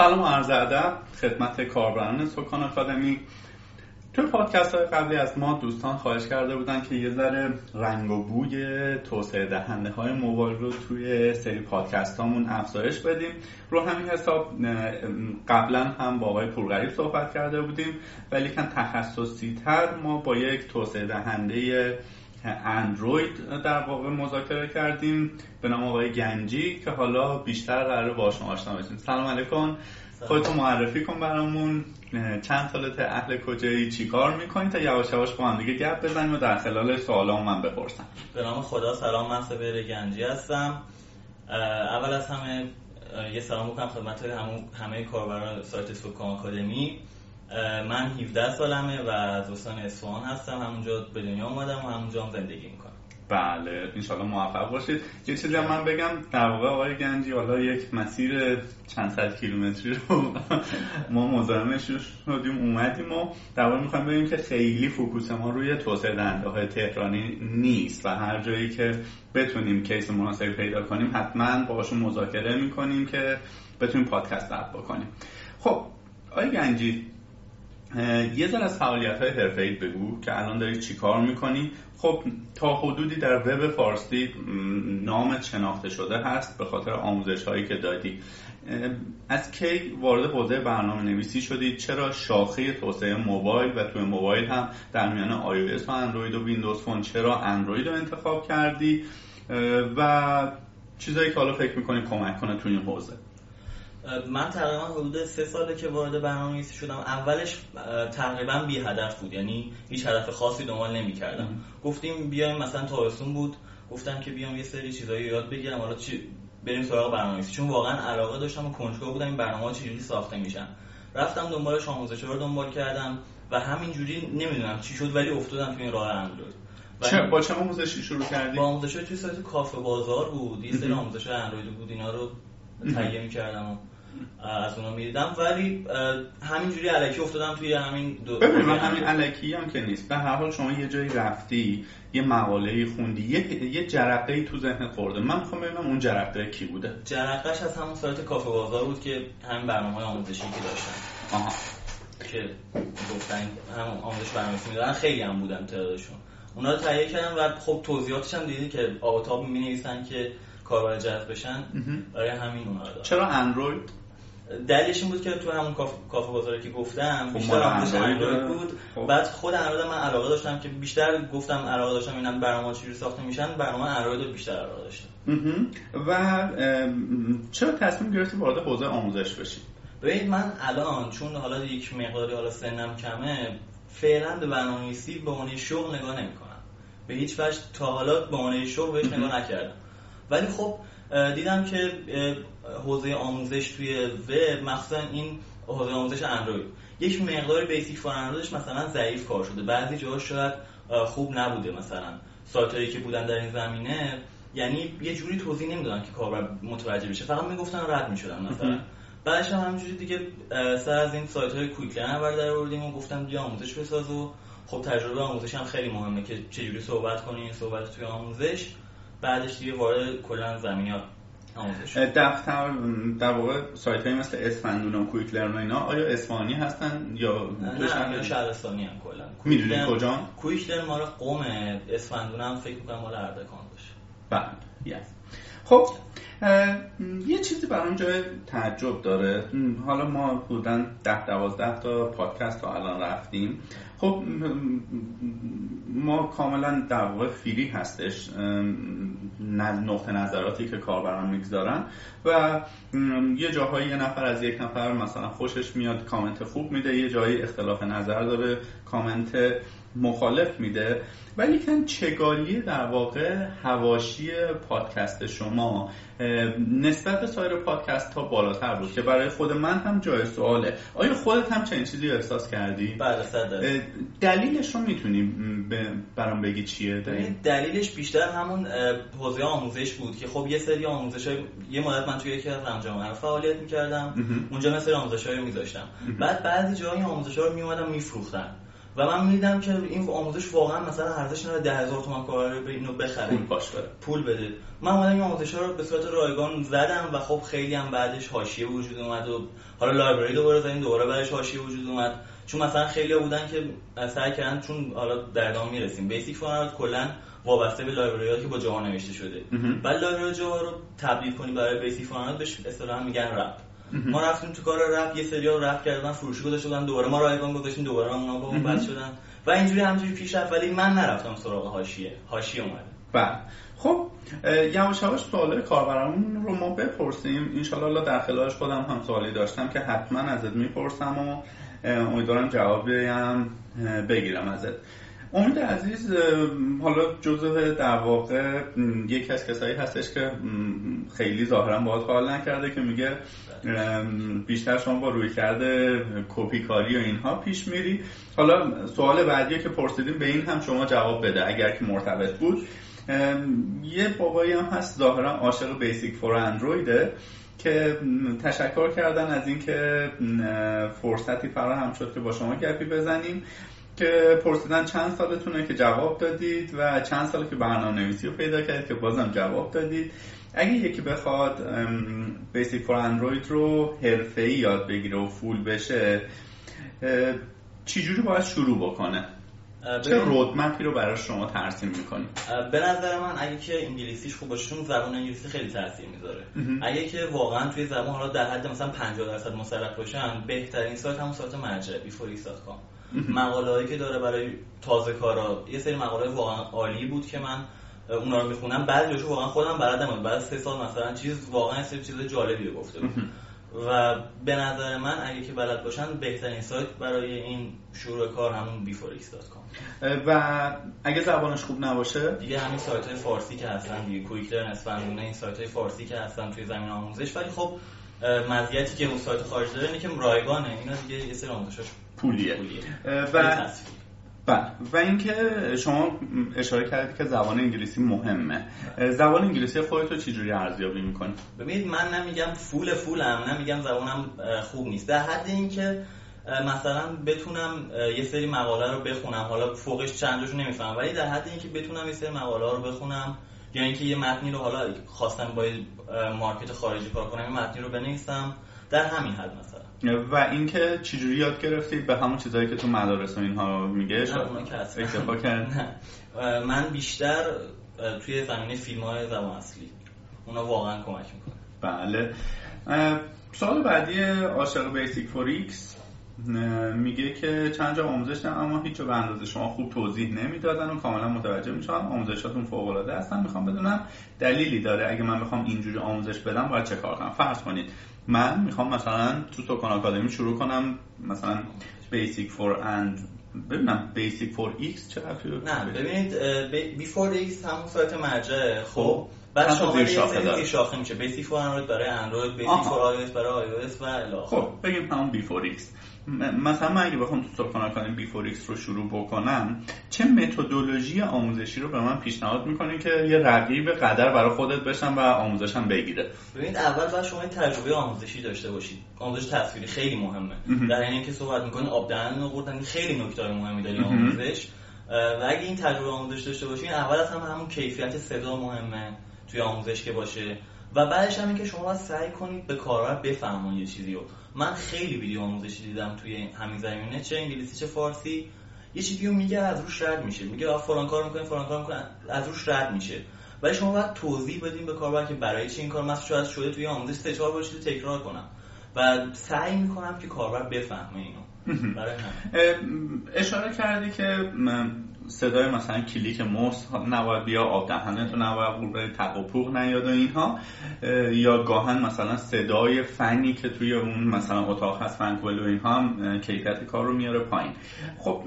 سلام و عرض ادب خدمت کاربران سکان آکادمی. تو پادکست های قبلی از ما دوستان خواهش کرده بودن که یه ذره رنگ و بوی توسعه دهنده های موبایل رو توی سری پادکست هامون افزایش بدیم. رو همین حساب قبلا هم با آقای پورغریب صحبت کرده بودیم ولی کن تخصصی تر ما با یک توسعه دهنده اندروید در واقع مذاکره کردیم به نام آقای گنجی که حالا بیشتر قرار با شما آشنا بشیم. سلام علیکم. خودتو معرفی کن برامون. چند سالت اهل کجایی؟ چی کار می‌کنی تا یواش یواش با هم دیگه گپ بزنیم و در خلال سوالا من بپرسم. به نام خدا سلام من سبیر گنجی هستم. اول از همه یه سلام بکنم خدمت همه, همه کاربران سایت سوکان آکادمی. من 17 سالمه و از استان اصفهان هستم. همونجا به دنیا اومدم و همونجا هم زندگی می‌کنم. بله انشالله موفق باشید. یه چیزی هم من بگم در واقع آقای گنجی حالا یک مسیر چند صد کیلومتری رو ما مزاحمش شدیم اومدیم و در واقع می‌خوایم بگیم که خیلی focus ما روی توسعه دهنده تهرانی نیست و هر جایی که بتونیم case مناسبی پیدا کنیم حتما باهاشون مذاکره می‌کنیم که بتونیم پادکست ضبط بکنیم. خب آقای گنجی یه ذره از فعالیت های حرفه بگو که الان داری چی کار می‌کنی؟ خب تا حدودی در وب فارسی نام شناخته شده هست به خاطر آموزش هایی که دادی. از کی وارد حوزه برنامه نویسی شدی؟ چرا شاخه توسعه موبایل و توی موبایل هم در میان iOS و اندروید و ویندوز فون چرا اندروید رو انتخاب کردی؟ و چیزایی که حالا فکر می‌کنی کمک کنه توی این حوزه. من تقریبا حدود سه ساله که وارد برنامه‌نویسی شدم اولش تقریبا بی هدف بود یعنی هیچ هدف خاصی دنبال نمی‌کردم. گفتیم بیایم مثلا تابستون بود گفتم که بیام یه سری چیزایی یاد بگیرم حالا چی بریم سراغ برنامه‌نویسی چون واقعا علاقه داشتم و کنجکاو بودم این برنامه‌ها چجوری ساخته میشن. رفتم دنبالش آموزش رو دنبال کردم و همینجوری نمی‌دونم چی شد ولی افتادم تو این راه اندروید چه با چه آموزشی شروع کردی؟ با آموزش توی سایت کافه بازار بود. یه سری آموزش اندروید بود اینا رو تهیه می‌کردم از اونا می‌دیدم. ولی همینجوری علکی افتادم توی همین دو ببین همین علکی هم که نیست. به هر حال شما یه جایی رفتی یه مقاله خوندی یه یه جرقه ای تو ذهن خورده. من می‌خوام ببینم اون جرقه کی بوده. جرقهش از همون سایت کافه بازار بود که همین برنامه های آموزشی که داشتن. آها. که گفتن همون آموزش برنامه‌نویسی می‌دادن خیلی هم بودن تعدادشون. اونا رو تهیه کردم و خب توضیحاتش هم دیدی که آتاب می‌نویسن که کاربر جذب بشن. برای همین اونا رو چرا اندروید؟ دلیلش این بود که تو همون کافه بازاری که گفتم بیشتر آموزش اندروید بود. خب. بعد خود اندروید من علاقه داشتم که بیشتر گفتم علاقه داشتم اینم برنامه چجوری ساخته میشن برنامه اندروید رو بیشتر علاقه داشتم. و چرا تصمیم گرفتی وارد حوزه آموزش بشی؟ ببینید من الان چون حالا یک مقداری حالا سنم کمه فعلا به برنامه‌نویسی به عنوان شغل نگاه نمی‌کنم. به هیچ وجه تا حالا به عنوان شغل بهش نگاه نکردم. ولی خب دیدم که حوزه آموزش توی وب مخصوصا این حوزه آموزش اندروید. یک مقدار بیسیک فور اندرویدش مثلا ضعیف کار شده. بعضی جاها شاید خوب نبوده مثلا. سایت که بودن در این زمینه یعنی یه جوری توضیح نمی‌دادن که کاربر متوجه بشه. فقط می‌گفتن رد می‌شدن مثلا. بعدش هم همینجوری دیگه سر از این سایت های کویک لرن در آوردیم و گفتم بیا آموزش بساز و خب تجربه آموزش هم خیلی مهمه که چجوری صحبت کنی صحبت توی آموزش. بعدش دیگه وارد کلا زمینیات دفتر در واقع سایت های مثل اسفندون و کویک لرن اینا آیا اسفانی هستن یا نه شهرستانی هم کلا. می‌دونی کجا؟ کویک لرن مال قم اسفندون هم فکر می‌کنم مال اردکان باشه. بله yes. خب یه چیزی برام جای تعجب داره. حالا ما بودن ده دوازده تا پادکست تا الان رفتیم. خب ما کاملا در واقع فیری هستش. نقطه نظراتی که کاربران می‌گذارن و یه جاهایی یه نفر از یک نفر مثلا خوشش میاد کامنت خوب میده یه جایی اختلاف نظر داره کامنت مخالف میده. ولی کن چگالی در واقع هواشی پادکست شما نسبت به سایر پادکست ها بالاتر بود که برای خود من هم جای سواله. آیا خودت هم چنین چیزی احساس کردی؟ بله دلیلش رو می‌تونی برام بگی چیه؟ دلیلش بیشتر همون حوزه آموزش بود که خب یه سری آموزش های یه مدت من توی یکی از رمجامعه فعالیت می‌کردم. اونجا مثل آموزش های رو میذاشتم. بعد بعضی جایی آموزش ها رو میومدم میفروختن. و من می‌دیدم که این آموزش واقعا مثلا ارزش نداره 10000 تومان کار به اینو بخره. پول باش بره. پول بده. من اومدم این آموزش ها رو به صورت رایگان زدم و خب خیلی هم بعدش حاشیه وجود اومد و حالا library دوباره زدیم دوباره بعدش حاشیه وجود اومد. چون مثلا خیلی بودن که سعی کردن چون حالا در ادامه می‌رسیم. Basic4Android کلا وابسته به library که با Java نوشته شده. بعد library Java رو تبدیل کنی برای Basic4Android بهش اصطلاحا میگن wrap ما رفتیم تو کار wrap یه سری wrap کردن فروشی گذاشته بودن دوباره ما رایگان گذاشتیم دوباره اونا با اون بد شدن. و اینجوری همینجوری پیش رفت ولی من نرفتم سراغ حاشیه حاشیه اومد. بله. خب یواش یواش سوال کاربرامون رو ما بپرسیم. انشالله در خلالش خودم هم سوالی داشتم که حتما ازت می‌پرسم و امیدوارم جوابی هم بگیرم ازت. امید عزیز حالا جزء در واقع یکی از کسایی هستش که خیلی ظاهرا باید حال نکرده که میگه بیشتر شما با روی کرده کپی کاری و اینها پیش میری. حالا سوال بعدی که پرسیدیم به این هم شما جواب بده اگر که مرتبط بود. یه بابایی هم هست ظاهرا عاشق بیسیک فور اندرویده که تشکر کردن از اینکه فرصتی فراهم شد که با شما گپی بزنیم که پرسیدن چند سالتونه که جواب دادید و چند سال که برنامه نویسی رو پیدا کردید که بازم جواب دادید. اگه یکی بخواد بیسیک فور اندروید رو ای یاد بگیره و فول بشه چجوری باید شروع بکنه؟ چه رودمپی رو برای شما ترسیم می‌کنی؟ به نظر من اگه که انگلیسیش خوب باشه چون زبان انگلیسی خیلی تاثیر می‌ذاره. اگه که واقعا توی زبان حالا در حد مثلا 50 درصد مسلط باشن بهترین سایت همون سایت مرجع بیفوریکس.com مقاله که داره برای تازه کارا یه سری مقاله واقعا عالی بود که من اونا رو می‌خونم بعضیشو واقعا خودم بلدم. بعد سه سال مثلا چیز واقعا سری چیز جالبی گفته بود. و به نظر من اگه که بلد باشن بهترین سایت برای این شروع کار همون بیفوریکس.com و اگه زبانش خوب نباشه؟ دیگه همین سایت های فارسی که هستن دیگه کویکلر اسفندونه این سایت های فارسی که هستن توی زمین آموزش. ولی خب مزیتی که اون سایت خارج داره اینه که رایگانه. اینا دیگه یه سری آموزشاش پولیه, پولیه. و و اینکه شما اشاره کردید که زبان انگلیسی مهمه. زبان انگلیسی خودت رو چجوری ارزیابی می‌کنی؟ ببینید من نمیگم فول فولم نمیگم زبانم خوب نیست. در حد اینکه مثلا بتونم یه سری مقاله رو بخونم. حالا فوقش چندشو نمی‌فهمم. ولی در حد اینکه بتونم یه سری مقاله رو بخونم یا اینکه یه متنی رو حالا خواستم با مارکت خارجی کار کنم یه متنی رو بنویسم در همین حد مثلا. و اینکه چجوری یاد گرفتید به همون چیزایی که تو مدارس و اینها میگه؟ اکتفا کرد من بیشتر توی زمینه فیلم های زبان اصلی اونا واقعا کمک می‌کنه. بله. سوال بعدی عاشق Basic4X میگه که چند جا آموزش نه اما هیچ به اندازه شما خوب توضیح نمی‌دادن و کاملا متوجه میشم آموزشاتون فوق العاده هستن. می‌خوام بدونم دلیلی داره. اگه من بخوام اینجوری آموزش بدم باید چه کار کنم؟ فرض کنید من می‌خوام مثلا تو سوکان آکادمی شروع کنم مثلا Basic4And ببینم بیسیک فور ایکس چه نه ببینید B4X همون سایت مرجع خب. بعد شما یه شاخه میشه. Basic4Android برای اندروید Basic4i برای iOS و الی. خب بگیم همون B4X مثلا من اگه بخوام تو سوکان کنم B4X رو شروع بکنم چه متدولوژی آموزشی رو به من پیشنهاد می‌کنین که یه رقیب قدر برای خودت بشم و آموزشم بگیره؟ ببینید اول باید شما تجربه آموزشی داشته باشید. آموزش تصویری خیلی مهمه. در این که صحبت می‌کنید آب دهن میگردن خیلی نکته مهمی داری آموزش. و اگه این تجربه آموزش داشته باشین اول از هم همون کیفیت صدا مهمه توی آموزش که باشه. و بعدش هم که شما سعی کنید به کاربر بفهمون یه چیزی رو. من خیلی ویدیو آموزشی دیدم توی همین زمینه چه انگلیسی چه فارسی. یه چیزی رو میگه از روش رد میشه. میگه فلان کار می‌کنه فلان کار می‌کنه از روش رد میشه. ولی شما باید توضیح بدیم به کاربر که برای چه این کار مثلا شاید شده توی آموزش سه چهار بار تکرار کنم. و سعی می‌کنم که کاربر بفهمه اینو. برای اشاره کردی که صدای مثلا کلیک موس نباید بیا آب دهنه تو نباید بوده تق و پوق نیاد و اینها. یا گاهن مثلا صدای فنی که توی اون مثلا اتاق هست فن و اینها هم کیفیت کار رو میاره پایین. خب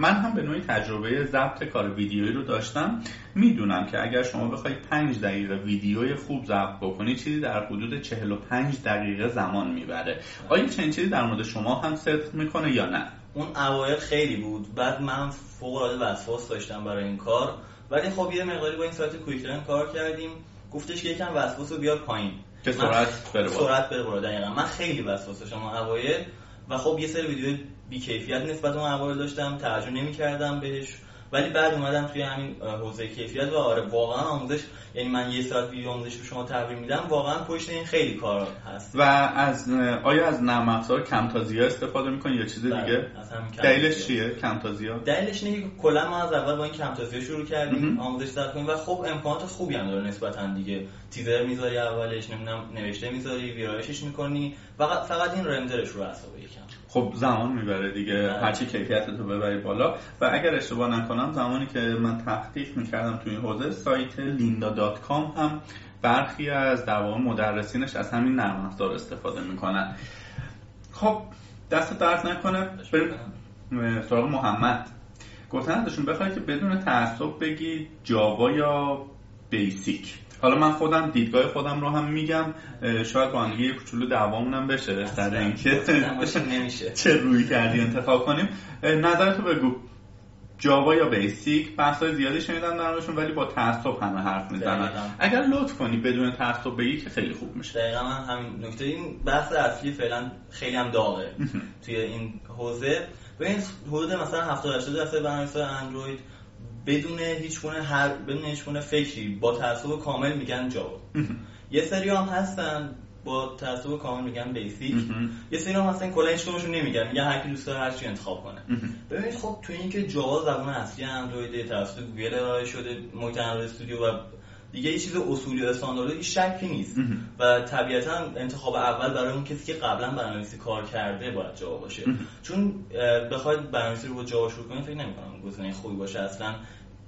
من هم به نوعی تجربه ضبط کار ویدیویی رو داشتم. می‌دونم که اگر شما بخواید 5 دقیقه ویدیوی خوب ضبط بکنید چیزی در حدود 45 دقیقه زمان می‌بره. آیا چنین چیزی در مورد شما هم صدق می‌کنه یا نه؟ اون اوایل خیلی بود. بعد من فوق العاده وسواس داشتم برای این کار. ولی خب یه مقداری با این سایت کویکلرن کار کردیم. گفتش که یکم وسواس رو بیار پایین. که سرعت بره بالا. سرعت بره بالا. دقیقاً. من خیلی وسواس داشتم اوایل. و خب یه سری ویدیو بیکیفیت نسبت به موارد داشتم. توجه نمی‌کردم بهش. ولی بعد اومدم توی همین حوزه کیفیت و آره واقعا آموزش یعنی من یه ساعت ویدیو آموزش به شما تحویل میدم واقعا پشت این خیلی کار هست. و از آیا از نرم افزار کمتازی ها استفاده می‌کنی یا چیز دیگه؟ دلیلش چیه کمتازی ها؟ دلیلش اینه که کلا ما از اول با این کمتازی شروع کردیم آموزش در کنیم و خب امکانات خوبی هم داره نسبتا دیگه. تیزر می‌ذاری اولش نمی‌دونم نوشته می‌ذاری ویرایشش می‌کنی فقط فقط این رندرش رو اعصاب یکم. خب زمان می‌بره دیگه. هرچی کیفیت تو ببری بالا. و اگر اشتباه نکنم زمانی که من تحقیق می‌کردم تو این حوزه سایت لیندا هم برخی از در مدرسینش از همین نرم افزار استفاده می‌کنن. خب دست درد نکنه؟ بریم سراغ محمد. گفتن ازشون بخوای که بدون تعصب بگی جاوا یا بیسیک. حالا من خودم دیدگاه خودم رو هم میگم شاید با هم یه کوچولو دعوامون بشه سر اینکه چه روی کردی انتخاب کنیم. نظرتو بگو. جاوا یا بیسیک؟ بحثای زیادی شنیدم درمشون ولی با تعصب همه حرف می‌زنن. اگر لطف کنی بدون تعصب بگی که خیلی خوب میشه. دقیقا من همین نکته. این بحث اصلی فعلا خیلی هم داغه. توی این حوزه. ببین حدود مثلا 70 80 درصد برنامه‌نویسای اندروید بدون هیچ گونه هر بدون هیچ گونه فکری با تعصب کامل میگن جاوا. یه سری هم هستن با تعصب کامل میگن بیسیک. یه سری هم هستن کلا هیچ نمیگن میگن هر کی دوست داره هر چی انتخاب کنه. ببینید خب تو اینکه جاوا زبان اصلی اندروید توسط گوگل ارائه شده محیط اندروید استودیو و دیگه یه چیز اصولی و استانداردی شکی نیست. و طبیعتا انتخاب اول برای اون کسی که قبلا برنامه‌نویسی کار کرده باید جاوا باشه. چون بخواید برنامه‌نویسی رو با جاوا شروع کنید فکر نمی‌کنم گزینه خوبی باشه. اصلا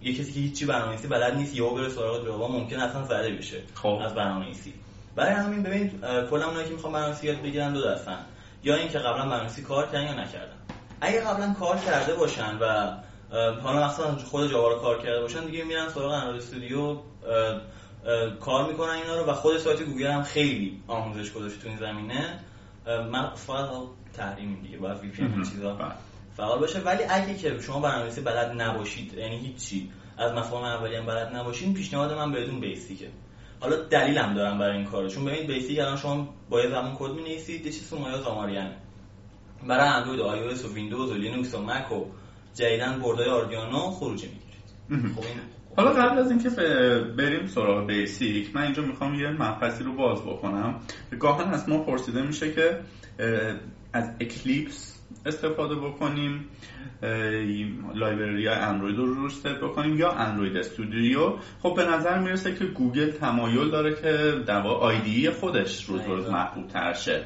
یه کسی که هیچی برنامه‌نویسی بلد نیست یهو بره سراغ جاوا ممکن اصلا زده بشه خب. از برنامه‌نویسی. برای همین ببینید کلا اونایی که می‌خوان برنامه‌نویسی یاد بگیرن دو دستن. یا اینکه قبلا برنامه‌نویسی کار کردن یا نکردن. اگه قبلا کار کرده باشن و حالا مثلا خود جاوا رو کار کرده باشن دیگه میرن سراغ Android Studio کار می‌کنن اینا رو و خود سایت گوگل هم خیلی آموزش گذاشته تو این زمینه. من فقط تحریم دیگه باید VP چیزا بله. فعال باشه. ولی اگه که شما برنامه‌نویسی بلد نباشید یعنی هیچی از مفاهیم اولیه بلد نباشین پیشنهاد من بهتون بیسیکه حالا دلیلم دارم برای این کارو. چون ببینید بیسیک الان شما با یه زبان کد می‌نویسید یه چیز تو مایه Xamarin ه برای اندروید و آی و ویندوز و لینوکس و مک و جدیدن board ای Arduino خروجی می‌گیرید. خب این حالا قبل از اینکه بریم سراغ بیسیک من اینجا می‌خوام یه مبحثی رو باز بکنم. گاهن از ما پرسیده میشه که از Eclipse استفاده بکنیم library اندروید رو روش بکنیم یا Android Studio. خب به نظر می‌رسه که گوگل تمایل داره که در IDE خودش روز روز محبوب تر شه.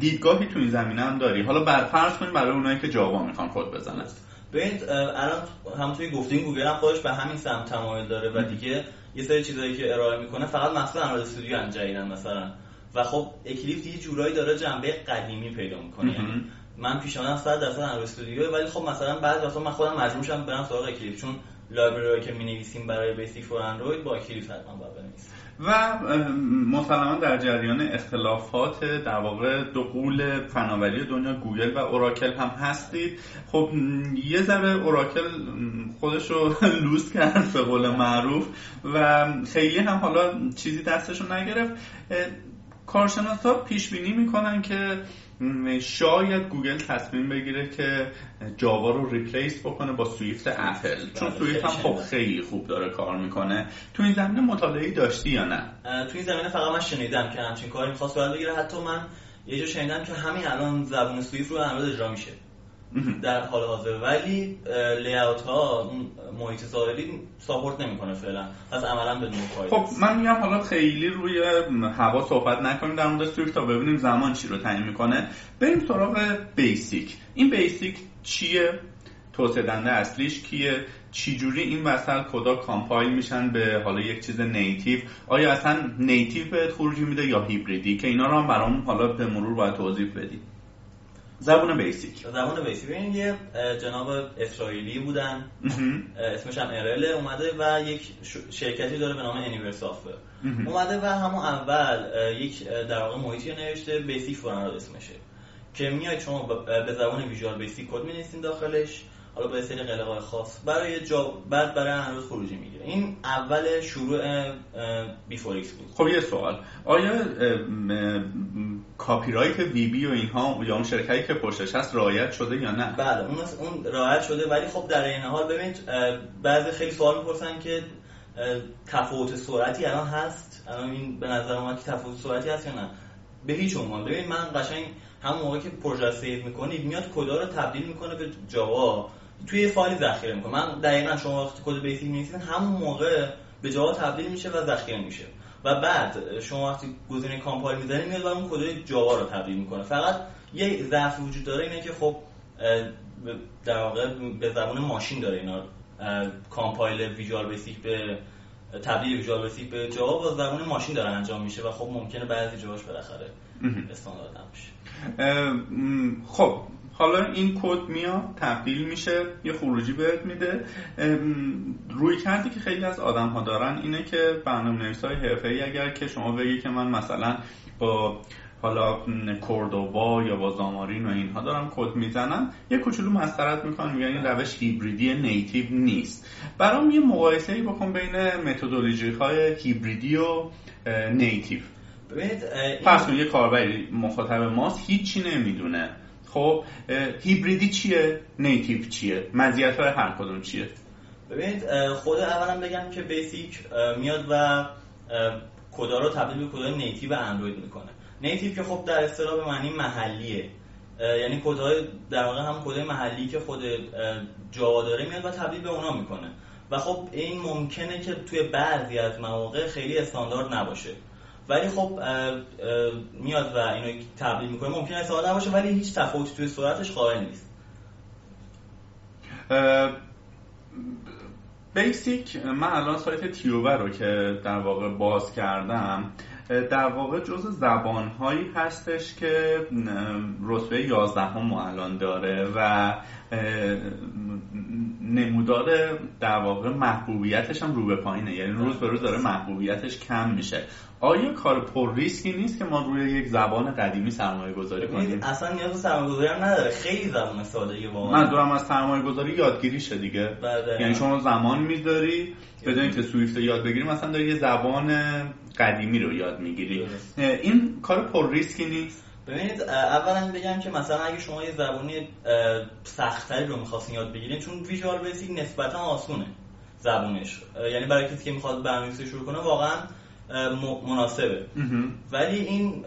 دیدگاهی تو این زمینه هم داری. حالا فرض کنیم برای اونایی که جاوا می‌خوان خود بزنن. ببینید الان همونطوری گفتیم گوگل هم خودش به همین سمت تمایل داره و دیگه یه سری چیزایی که ارائه می‌کنه فقط محصول Android Studio هم مثلا. و خب Eclipse یه جورایی داره جنبه قدیمی پیدا می‌کنه یعنی من پیشنهادم 100 درصد Android Studio ولی خب مثلا بعد وقتا من خودم مجبور میشم برم سراغ Eclipse چون library که می برای Basic for Android با Eclipse حتما باید بنویسیم و مسلما در جریان اختلافات در واقع دو غول فناوری دنیا گوگل و اوراکل هم هستید. خب یه ذره اوراکل خودش رو لوس کرد به قول معروف و خیلی هم حالا چیزی دستشو نگرفت. کارشناس ها پیش بینی می‌کنن که شاید گوگل تصمیم بگیره که جاوا رو replace بکنه با Swift اپل. چون Swift هم خب خیلی خوب داره کار می‌کنه. تو این زمینه مطالعه داشتی یا نه؟ تو این زمینه فقط من شنیدم که همچین کاری می‌خواست باید بگیره. حتی من یه جا شنیدم که همین الان زبون سویفت رو اندروید اجرا میشه. در حال حاضر. ولی لیاوت ها محیط ظاهری ساپورت نمی‌کنه فعلا. پس عملا بدون فایده خب من میگم حالا خیلی روی هوا صحبت نکنیم در مورد سویفت تا ببینیم زمان چی رو تعیین می‌کنه. بریم سراغ بیسیک این بیسیک چیه؟ توسعه دهنده اصلیش کیه؟ چجوری این وسط کدا compile میشن به حالا یک چیز native آیا اصلا native بهت خروجی میده یا هیبریدی که اینا رو هم برام حالا به مرور باید توضیح بدید زبون بیسیک. زبون بیسیک. ببین یه جناب اسرائیلی بودن. اسمش هم Erel اومده و یک شرکتی داره به نام Anywhere Software اومده و همون اول یک در واقع محیطی نوشته Basic for Android اسمشه. که میاد شما به زبان Visual Basic کد می‌نویسین داخلش. حالا با سری قلقای خاص. برای جاوا بعد برای اندروید خروجی می‌گیره. این اول شروع B4X بود. خب یه سوال. آیا copyright VB و اینها یا اون شرکتی که پشتش هست رعایت شده یا نه؟ بله اون اون رعایت شده ولی خب در این حال ببینید بعضی خیلی سوال می‌پرسن که تفاوت سرعتی الان هست؟ الان این به نظر من که تفاوت سرعتی هست یا نه؟ به هیچ عنوان. ببین من قشنگ همون موقع که پروژه save می‌کنید میاد کدا رو تبدیل می‌کنه به جاوا توی یه فایل ذخیره می‌کنه من دقیقا شما وقتی کد بیسیک می‌نویسید همون موقع به جاوا تبدیل میشه و ذخیره میشه. و بعد شما وقتی گزینه compile می‌زنید میاد و اون کد جاوا رو تبدیل می‌کنه. فقط یه ضعف وجود داره اینه که خب در واقع به زبان ماشین داره اینا compile Visual Basic به تبدیل ویژوال بیسیک به جاوا با زبان ماشین داره انجام میشه و خب ممکنه بعضی جاهاش بالاخره استاندارد نباشه. خب حالا این کد میاد تبدیل میشه یه خروجی بهت میده. روی کردی که خیلی از آدم ها دارن اینه که برنامه نویس های حرفه ای اگر که شما بگی که من مثلا با حالا کوردوبا یا با زامارین و اینها دارم کد می‌زنم یه کوچولو مسخرت می‌کنم میگن این روش هیبریدی نیتیو نیست. برام یه مقایسه ای بکن بین متدولوژی های هیبریدی و نیتیو. ببینید پس یه کاربری مخاطب ماست هیچی نمی‌دونه. خب هیبریدی چیه؟ نیتیو چیه؟ مزیت های هر کدوم چیه؟ ببینید خود اولا بگم که بیسیک میاد و کدا رو تبدیل به کدای نیتیو اندروید می‌کنه. نیتیو که خب در اصطلاح به معنی محلیه. یعنی کدهای در واقع هم کدای محلی که خود جاوا داره میاد و تبدیل به اونا می‌کنه. و خب این ممکنه که توی بعضی از مواقع خیلی استاندارد نباشه. ولی خب میاد و اینو تبدیل می‌کنه. ممکنه استفاده نباشه ولی هیچ تفاوتی توی سرعتش قائل نیست. بیسیک من الان سایت تیوبر رو که در واقع باز کردم در واقع جز زبانهایی هستش که رتبه 11 هم الان داره و نمودار در واقع محبوبیتش هم رو به پایینه. یعنی روز به روز داره محبوبیتش کم میشه. آیا کار پر ریسکی نیست که ما روی یک زبان قدیمی سرمایه گذاری کنیم اصلا نیاز به سرمایه گذاری هم نداره. خیلی زبان ساده واقعا. منظورم از سرمایه گذاری یادگیری شه دیگه. بله. یعنی شما زمان می‌ذاری بدون که سویفت یاد بگیری مثلا داری یه زبان قدیمی رو یاد می‌گیری. این کار پر ریسکی نیست. ببینید اولا بگم که مثلا اگه شما یه زبانی سختتری رو می‌خواستین یاد بگیرین چون Visual Basic نسبتا آسونه زبونش. یعنی برای کسی که می‌خواد برنامه‌نویسی شروع کنه واقعا مناسبه. ولی این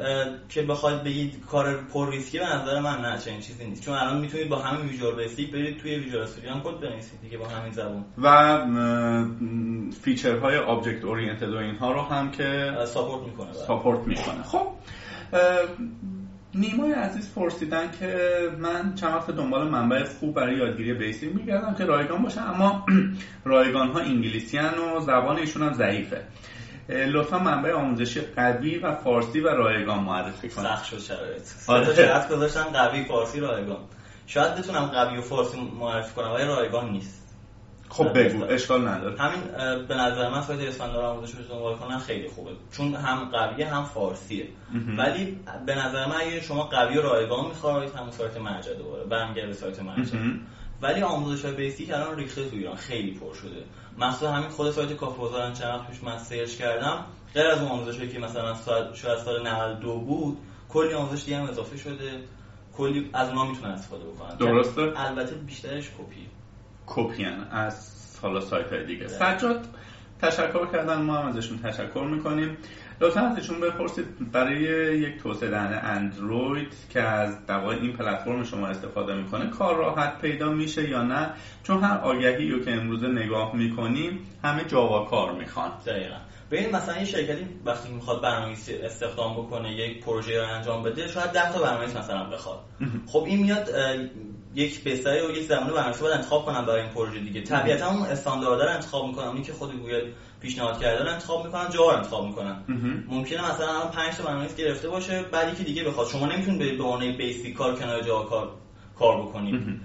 که بخواید بگید کار پر ریسکی به نظر من نه چنین چیزی نیست. چون الان می‌تونید با همین Visual Basic برید توی Visual Studio هم کد بنویسید دیگه با همین زبون. و feature های object oriented و اینها رو هم که support می‌کنه support می‌کنه. خب نیمای عزیز پرسیدن که من چند وقت دنبال منبع خوب برای یادگیری بیسیک میگردم که رایگان باشه اما رایگان ها انگلیسی و زبان ایشون هم ضعیفه. لطفا منبع آموزشی قوی و فارسی و رایگان معرفی کنید. سخت شد شرایط. آره. شرط گذاشتم قوی فارسی رایگان. شاید بتونم قوی و فارسی معرفی کنم ولی رایگان نیست. خب بگو اشکال نداره. همین به نظر من سایت اسفندار آموزش رو دنبال کنن خیلی خوبه. چون هم قویه هم فارسیه. ولی به نظر من اگه شما قوی و رایگان می‌خواید همون سایت مرجع دوباره. برمیگرده سایت مرجع. ولی آموزش های بیسیک الان ریخته تو ایران خیلی پر شده. مثلا همین خود سایت کافه بازارن چند پیش من سرچ کردم. غیر از اون آموزش که مثلا شاید سال 92 بود کلی آموزش دیگه هم اضافه شده. کلی از اونها می‌تونن استفاده بکنن. درسته. البته بیشترش کپی. کپیان از حالا سایت های دیگه سجاد تشکر کردن. ما هم ازشون تشکر می‌کنیم. لطفا ازشون بپرسید. برای یک توسعه دهنده اندروید که از دوای این پلتفرم شما استفاده می‌کنه کار راحت پیدا میشه یا نه؟ چون هر آگهی رو که امروزه نگاه می‌کنیم همه جاوا کار می‌خوان. دقیقا. ببین مثلا یه شرکتی وقتی می‌خواد برنامه‌نویسی استخدام بکنه یک پروژه رو انجام بده شاید 10 تا برنامه‌نویس مثلا بخواد. خب این میاد یک بستری و یک زبان برنامه‌نویسی باید انتخاب کنم برای این پروژه دیگه. طبیعتا اون استاندارد رو انتخاب می‌کنم. اونی که خود گوگل پیشنهاد کرده رو انتخاب می‌کنن جاوا رو انتخاب می‌کنن ممکنه مثلا الان 5 تا برنامه‌نویس گرفته باشه بعد یکی دیگه بخواد. شما نمی‌تونید به عنوان بیسیک کار کنار جاوا کار کار بکنید.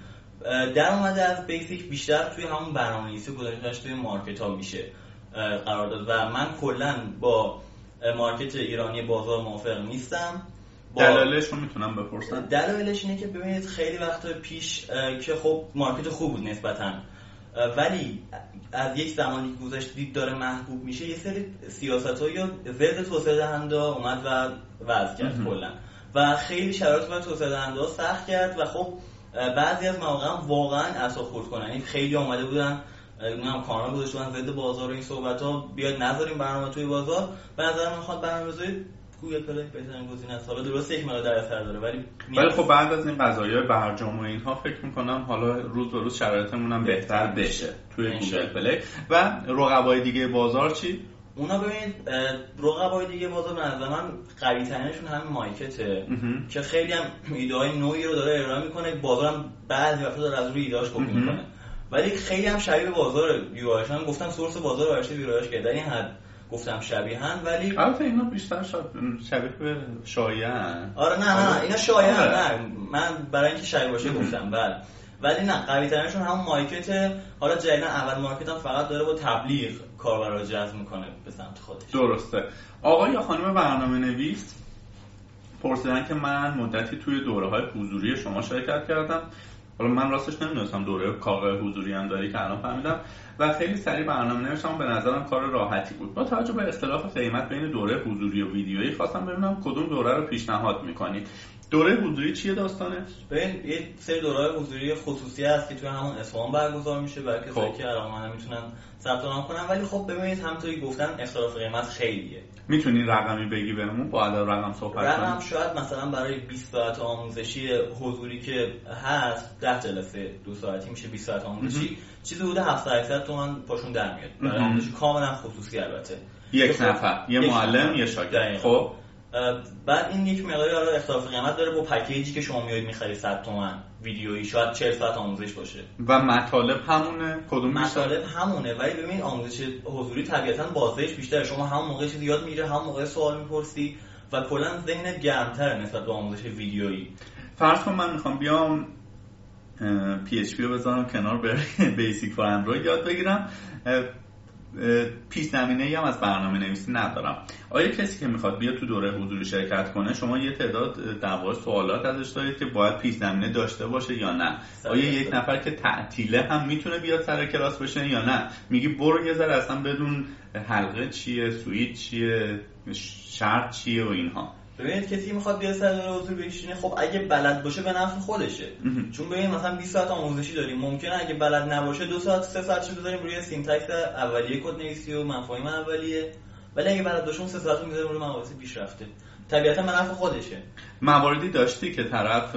در اومده از بیسیک بیشتر توی همون برنامه‌نویسی گذاشتش توی market ها میشه قرار داد و من کلا با مارکت ایرانی بازار موافق نیستم. دلایلش رو می‌تونم بپرسم؟ دلایلش اینه که ببینید خیلی وقت پیش که خب مارکت خوب بود نسبتا. ولی از یک زمانی که گذشت دید داره محبوب میشه یه سری سیاست ها یا ضد توسعه دهنده اومد و وضع کرد کلا. و خیلی شرایط برای توسعه دهنده سخت کرد و خب بعضی از مواقع واقعا اساس خورد کنن. این خیلی آمده بودن نمی‌دونم کانال گذاشته بودن ضد بازار و این صحبت ها بیاد نذاریم برنامه توی بازار. به نظر من می‌خواد برنامه‌ریزی Google Play بهترین گزینه است حالا درست یک مقدار اثر داره ولی ولی خب بعد از این قضایای برجام و اینها فکر می‌کنم حالا روز به روز شرایطمون هم بهتر بشه توی Google Play. و رقبای دیگه بازار چی؟ اونا ببینید رقبای دیگه بازار به نظر من قوی ترینشون همین مایکته. که خیلی هم ایده های نویی رو داره ارائه می‌کنه. بازارم بعضی وقتا داره از روی ایدهاش کپی می‌کنه. ولی خیلی هم شبیه بازار یو هم گفتم سورس بازار رو ویرایش کرد در این حد گفتم شبیهن ولی البته اینا بیشتر شبیه به شایعن آره نه نه, نه اینا شایعن آره. نه. من برای اینکه شبیه باشه گفتم بله. ولی نه قوی ترینشون همون مارکت حالا جدیدا اول مارکت هم فقط داره با تبلیغ کاربر رو جذب می‌کنه به سمت خودش. درسته. آقا یا خانم برنامه نویس پرسیدن که من مدتی توی دوره های حضوری شما شرکت کردم. حالا من راستش نمی‌دونستم دوره کار حضوری هم داری که الان فهمیدم. و خیلی سریع برنامه نوشتم به نظرم کار راحتی بود. با توجه به اختلاف قیمت بین دوره حضوری و ویدیویی خواستم ببینم کدوم دوره رو پیشنهاد می‌کنید. دوره حضوری چیه داستانه؟ ببین یه سری دوره حضوری خصوصی هست که توی همون اصفهان برگزار میشه برای کسایی خب. که علاقه‌مند می‌تونن ثبت نام کنن. ولی خب ببینید همونطوری گفتن اختلاف قیمت خیلیه. می‌تونی رقمی بگی بهمون؟ با عدد رقم صحبت رقم شاید مثلا برای 20 ساعت آموزشی حضوری که هست 10 جلسه دو ساعتی میشه 20 ساعت آموزشی. چیزی حدود 700 تومن پاشون در میاد. برای آموزش کاملا خصوصی البته. یک نفر یه معلم یه شاگرد. خب؟ بعد این یک مقداری حالا اختلاف قیمت داره با پکیجی که شما میایید می‌خرید 100 تومن ویدیویی شاید 40 ساعت آموزش باشه. و مطالب همونه؟ کدوم مطالب همونه. ولی ببین آموزش حضوری طبیعتا بازدهش بیشتره. شما هم موقع چیزی یاد می‌گیره هم موقع سوال می‌پرسی و کلا ذهنت گرمتره نسبت به آموزش ویدیویی. فرض کن من می‌خوام بیام PHP رو بذارم کنار به Basic for Android یاد بگیرم. پیش زمینه هم از برنامه نویسی ندارم. آیا کسی که می‌خواد بیاد تو دوره حضوری شرکت کنه شما یه تعداد در سوالات ازش دارید که باید پیش زمینه داشته باشه یا نه؟ آیا یک نفر که تعطیله هم می‌تونه بیاد سر کلاس بشه یا نه؟ میگی برو یه ذره اصلا بدون حلقه چیه سویت چیه شرط چیه و اینها. ببینید کسی می‌خواد بیاد سر حضور بشینه خب اگه بلد باشه به نفع خودشه. چون ببین مثلا 20 ساعت آموزشی داریم. ممکنه اگه بلد نباشه دو ساعت سه ساعت شو بذاریم روی syntax اولیه کد نویسی و مفاهیم اولیه. ولی اگه بلد باشه اون سه ساعت می‌ذاریم روی مباحث پیشرفته. طبیعتا به نفع خودشه. مواردی داشتی که طرف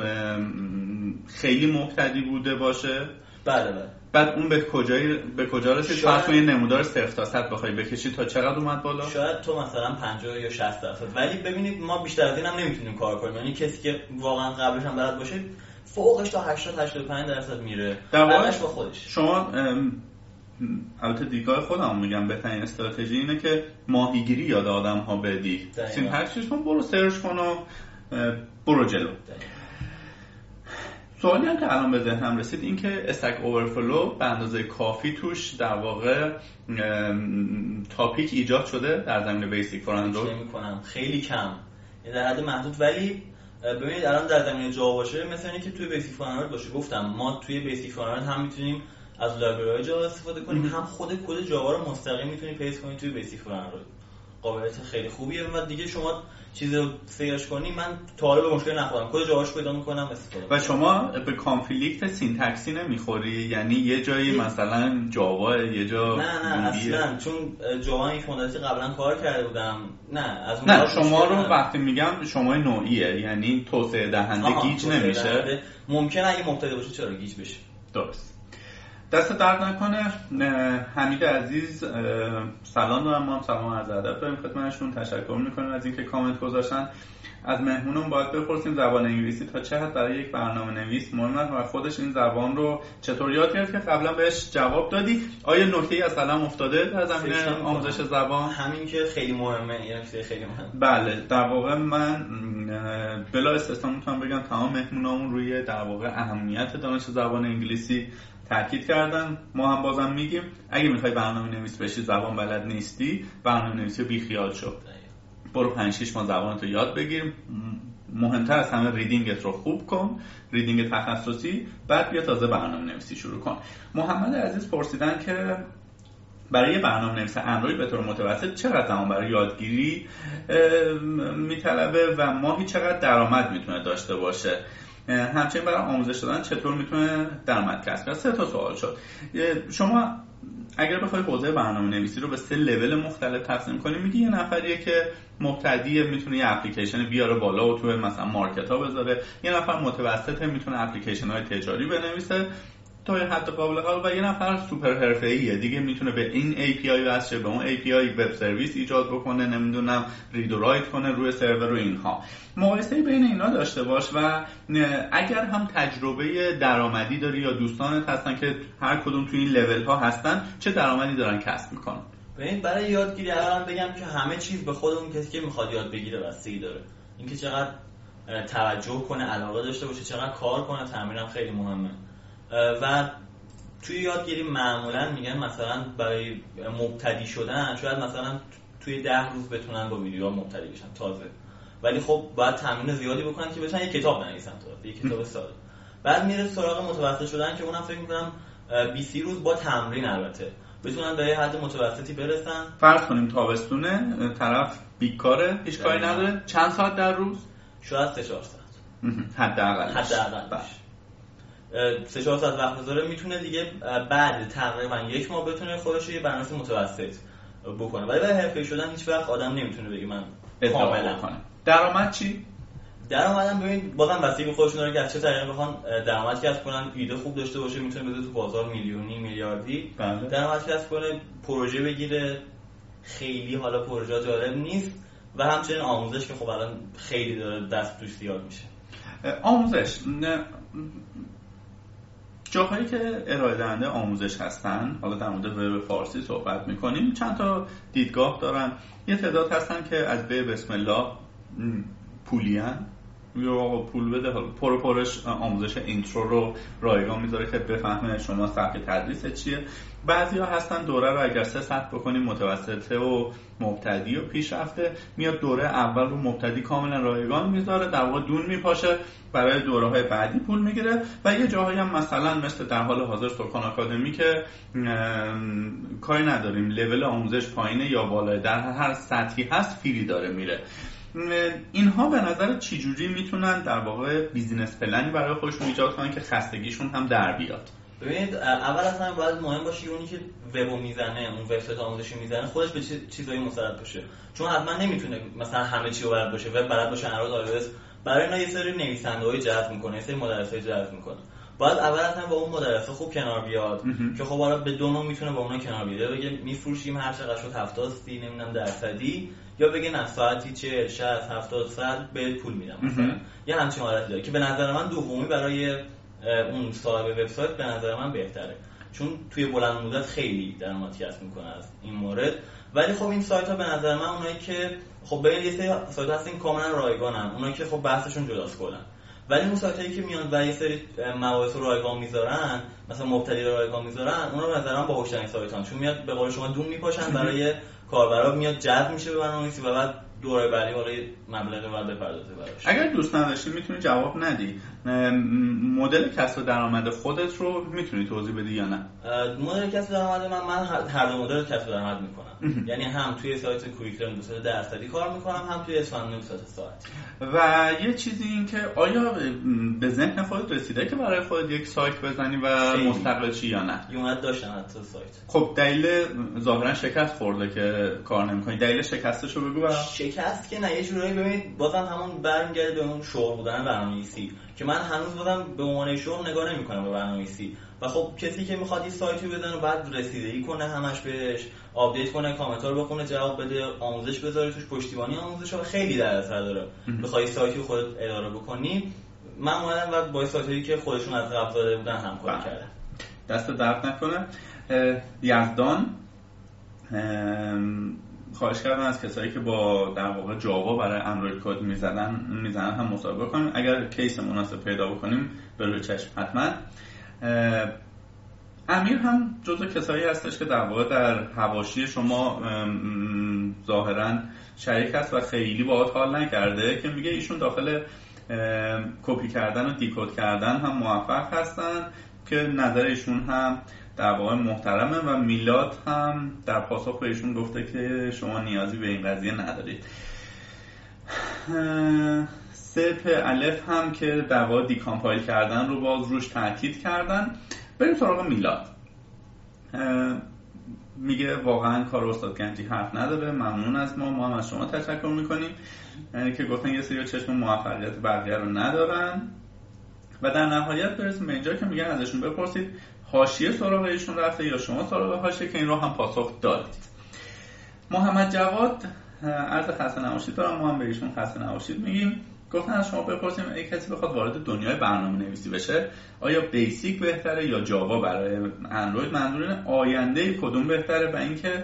خیلی مبتدی بوده باشه؟ بله بله. بعد اون به کجای به کجا رسید؟ شاید... فرض نمودار 0 تا 100 بخوای بکشی تا چقدر اومد بالا؟ شاید تو مثلا 50 یا 60 درصد. ولی ببینید ما بیشتر از این هم نمی‌تونیم کار کنیم. یعنی کسی که واقعا قبلش هم بلد باشه فوقش تا 80 85 درصد میره. در با خودش. شما البته دیدگاه خودم میگم بهترین استراتژی اینه که ماهیگیری یاد آدم ها بدی سین هر چیز برو سرچ کن و برو جلو. سوالی هم که الان به ذهنم رسید این که Stack Overflow به اندازه کافی توش در واقع topic ایجاد شده در زمینه Basic4Android کنم خیلی کم. در حد محدود. ولی ببینید الان در زمینه جاوا باشه مثلا اینکه توی Basic4 باشه. گفتم ما توی Basic4 هم می‌تونیم از library جاوا استفاده کنیم. هم خود کد جاوا رو مستقیم می‌تونیم paste کنیم توی Basic4 قابلیت خیلی خوبیه. و دیگه شما چیز رو search کنی من تا حالا به مشکل نخوردم. کد جاواش پیدا می‌کنم استفاده و شما به conflict syntaxی نمی‌خوری؟ یعنی یه جایی مثلا جاوا یه جا نه نه اصلا. چون جاوا یک مدتی قبلا کار کرده بودم. نه از اون نه شما رو وقتی میگم شما نوعیه. یعنی توسعه دهنده گیج نمیشه. ممکنه اگه مبتدی باشه چرا گیج بشه؟ درست. دست درد نکنه. حمید عزیز سلام دارم ما هم سلام از ادب داریم خدمتشون. تشکر می‌کنیم از اینکه کامنت گذاشتن. از مهمونم باید بپرسیم زبان انگلیسی تا چه حد برای یک برنامه نویس مهمه و خودش این زبان رو چطور یاد گرفت که قبلا بهش جواب دادی؟ آیا نکته ای از سلام افتاده در زمینه آموزش زبان؟ همین که خیلی مهمه این خیلی مهمه بله در واقع من بلا استثنا می‌تونم بگم تمام مهمونامون روی در واقع اهمیت دانش زبان انگلیسی تاکید کردن. ما هم بازم میگیم اگه می‌خوای برنامه نویس بشی زبان بلد نیستی برنامه نویسی بی خیال شو. برو 5 6 ماه زبان تو یاد بگیر. مهمتر از همه readingت رو خوب کن reading تخصصی بعد بیا تازه برنامه نویسی شروع کن. محمد عزیز پرسیدن که برای برنامه نویس اندروید به طور متوسط چقدر زمان برای یادگیری میطلبه و ماهی چقدر درآمد می‌تونه داشته باشه؟ همچنین برای آموزش دادن چطور می‌تونه درآمد کسب سه تا سوال شد. شما اگر بخوای حوزه برنامه نویسی رو به سه لول مختلف تقسیم کنی میگی یه نفریه که مبتدی می‌تونه یه اپلیکیشن بیاره بالا و تو مثلا market ها بذاره. یه نفر متوسطه می‌تونه اپلیکیشن های تجاری بنویسه. تا یه حد قابل قبول و یه نفر سوپر حرفه‌ایه. دیگه می‌تونه به این API وصل به اون API وب سرویس ایجاد بکنه نمی‌دونم رید و رایت کنه روی سرور و اینها. مقایسه بین اینا داشته باش و اگر هم تجربه درآمدی داری یا دوستانت هستن که هر کدوم تو این لول ها هستن چه درآمدی دارن کسب می‌کنن؟ ببین برای یادگیری اولا بگم که همه چیز به خود اون کسی که می‌خواد یاد بگیره بستگی داره. اینکه چقدر توجه کنه علاقه داشته باشه چقدر کار کنه تمرینم خیلی مهمه. و توی یادگیری معمولا میگن مثلا برای مبتدی شدن شاید مثلا توی ده روز بتونن با ویدیو مبتدی بشن تازه. ولی خب باید تمرین زیادی بکنن که بتونن یه کتاب بنویسن تو یه کتاب ساده. بعد میره سراغ متوسط شدن که اونم فکر می‌کنم 20 روز با تمرین البته. بتونن به حد متوسطی برسن. فرض کنیم تابستونه طرف بیکاره هیچ کاری نداره. چند ساعت در روز؟ شاید 3 4 ساعت. حداقل حداقل سه چهار ساعت وقت بذاره می‌تونه دیگه بعد تقریبا یک ماه بتونه خودش یه برنامه متوسط بکنه. ولی برای حرفه شدن هیچ وقت آدم نمی‌تونه بگه من کاملا. کنه درآمد چی؟ درآمدم ببین بازم بستگی خودشون داره که از چه طریقی بخوان درآمد کسب کنن. ایده خوب داشته باشه می‌تونه بده تو بازار میلیونی میلیاردی. بله. درآمد کسب کنه پروژه بگیره. خیلی حالا پروژه جالب نیست. و همچنین آموزش که خب الان خیلی داره دست توش زیاد میشه. آموزش. جاهایی که ارائه دهنده آموزش هستن حالا در مورد وب فارسی صحبت می‌کنیم چند تا دیدگاه دارن. یه تعداد هستن که از به بسم الله پولیان یا پول بده پر پرش آموزش اینترو رو رایگان می‌ذاره که بفهمه شما سبک تدریس چیه. بعضی ها هستن دوره رو اگر سه سطح بکنیم متوسطه و مبتدی و پیشرفته. میاد دوره اول رو مبتدی کاملا رایگان می‌ذاره در واقع دون میپاشه برای دوره های بعدی پول می‌گیره. و یه جاهایی هم مثلا مثل در حال حاضر سکان آکادمی که کاری نداریم. لول آموزش پایینه یا بالای در هر سطحی هست فیری داره میره. اینها به نظر چجوری می‌تونن در واقع بیزینس پلنی برای خودشون ایجاد کنن که خستگیشون هم در بیاد؟ ببینید اول از همه باید مهم باشه اونی که وبو می‌زنه اون وبسایت آموزشی می‌زنه خودش به چیزایی مسلط باشه. چون حتما نمی‌تونه مثلا همه چی رو بلد باشه وب بلد باشه اندروید برای اینا یه سری نویسنده های جذب می‌کنه یه سری مدرسای جذب می‌کنه. باید اول از با اون مدرسه خوب کنار بیاد که خب حالا به دو می‌تونه با اونا کنار بیاد. بگه میفروشیم هر چقدر شد 70 سی نمی‌دونم درصدی. یا بگه نه ساعتی چه 60 70 صد به پول میدم مثلا. یه همچین حالتی داره که به نظر من دومی برای اون صاحب وبسایت به نظر من بهتره. چون توی بلند مدت خیلی درآمد کسب می‌کنه از این مورد. ولی خب این سایت ها به نظر من اونایی که خب به یه سری سایت هستن کاملا رایگانن. اونایی که خب بحثشون جداست کلا. ولی اون سایت هایی که میان و یه سری مباحث رو رایگان می‌ذارن مثلا مبتدی رایگان می‌ذارن اونا به نظر من باهوشترین سایت هان چون میاد به قول شما دون میپاشن برای کاربرا میاد جذب میشه به برنامه‌نویسی و بعد دوره بعدی حالا مبلغی باید بپردازه براش. اگر دوست نداشتی می‌تونی جواب ندی. مدل کسب درآمد خودت رو می‌تونی توضیح بدی یا نه؟ مدل کسب درآمد من من هر دو مدل کسب درآمد می‌کنم. یعنی هم توی سایت کویکتر به درصدی کار می‌کنم هم توی اسفند به ساعت و یه چیزی این که آیا به ذهن خودت رسیده که برای خودت یک سایت بزنی و مستقل چی یا نه؟ یومد داشتم حتی سایت. خب دلیل ظاهرا شکست خورده که کار نمی‌کنی. دلیل شکستشو بگو برام. شکست که نه یه جورایی ببینید بازم همون برمیگرده به اون شغل بودن برنامه‌نویسی. که من هنوز بودم به عنوان شغل نگاه نمی‌کنم به برنامه‌نویسی و خب کسی که می‌خواد این سایتی بزنه بعد رسیدگی کنه همش بهش update کنه کامنت رو بخونه جواب بده آموزش بذاره توش پشتیبانی آموزش ها خیلی در اثر داره. بخوای سایتی خودت اداره بکنی. من اومدم و با سایتی که خودشون از قبل داده بودن همکاری بله. کردم. دست درد نکنه. یزدان. خواهش کردم از کسایی که با در واقع جاوا برای اندروید کد می‌زدن می‌زنن هم مصاحبه کنیم اگر case مناسب پیدا بکنیم به روی چشم حتما. امیر هم جزو کسایی هستش که در واقع در هواشی شما ظاهرا شریک است و خیلی باهات حال نکرده که میگه ایشون داخل کپی کردن و دیکود کردن هم موفق هستن که نظر ایشون هم در واقع محترمه و میلاد هم در پاسخ به ایشون گفته که شما نیازی به این قضیه ندارید. سپ الف هم که در واقع دیکامپایل کردن رو باز روش تاکید کردن. بریم سراغ میلاد. میگه واقعا کار استاد گنجی حرف نداره. ممنون از ما. ما هم از شما تشکر می‌کنیم. که گفتن یه سری چشم موفقیت بقیه رو ندارن. و در نهایت برسیم به اینجا که میگن ازشون بپرسید. حاشیه سراغ ایشون رفته یا شما سراغ حاشیه که این رو هم پاسخ دادید. محمد جواد عرض خسته نباشید دارم ما هم به ایشون خسته نباشید میگیم. گفتن از شما بپرسیم اگه کسی بخواد وارد دنیای برنامه نویسی بشه آیا بیسیک بهتره یا جاوا برای اندروید؟ منظور آینده کدوم بهتره و اینکه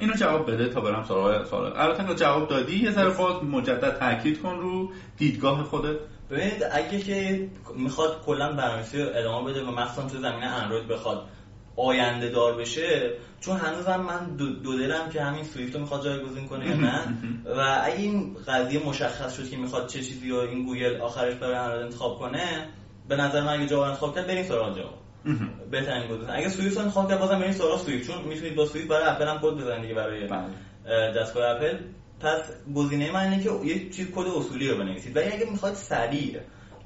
اینو جواب بده تا برم سراغ سوال. البته جواب دادی یه ذره باز مجدد تاکید کن رو دیدگاه خودت. ببینید اگه که می‌خواد کلا برنامه‌نویسی ادامه بده و مخصوصا تو زمینه اندروید بخواد آینده دار بشه چون هنوزم من دو, دلم که همین Swift رو می‌خواد جایگزین کنه یا نه. و اگه این قضیه مشخص شد که می‌خواد چه چیزی رو این گوگل آخرش برای اندروید انتخاب کنه به نظر من اگه جاوا انتخاب کرد بریم سراغ جاوا. بهترین گزینه. اگه Swift رو انتخاب کرد بازم بریم سراغ Swift چون می‌تونید با Swift برای اپل هم کد بزنید دیگه برای بله. دستگاه اپل. پس گزینه من اینه که یه چیز کد اصولی رو بنویسید. ولی اگه می‌خواد سریع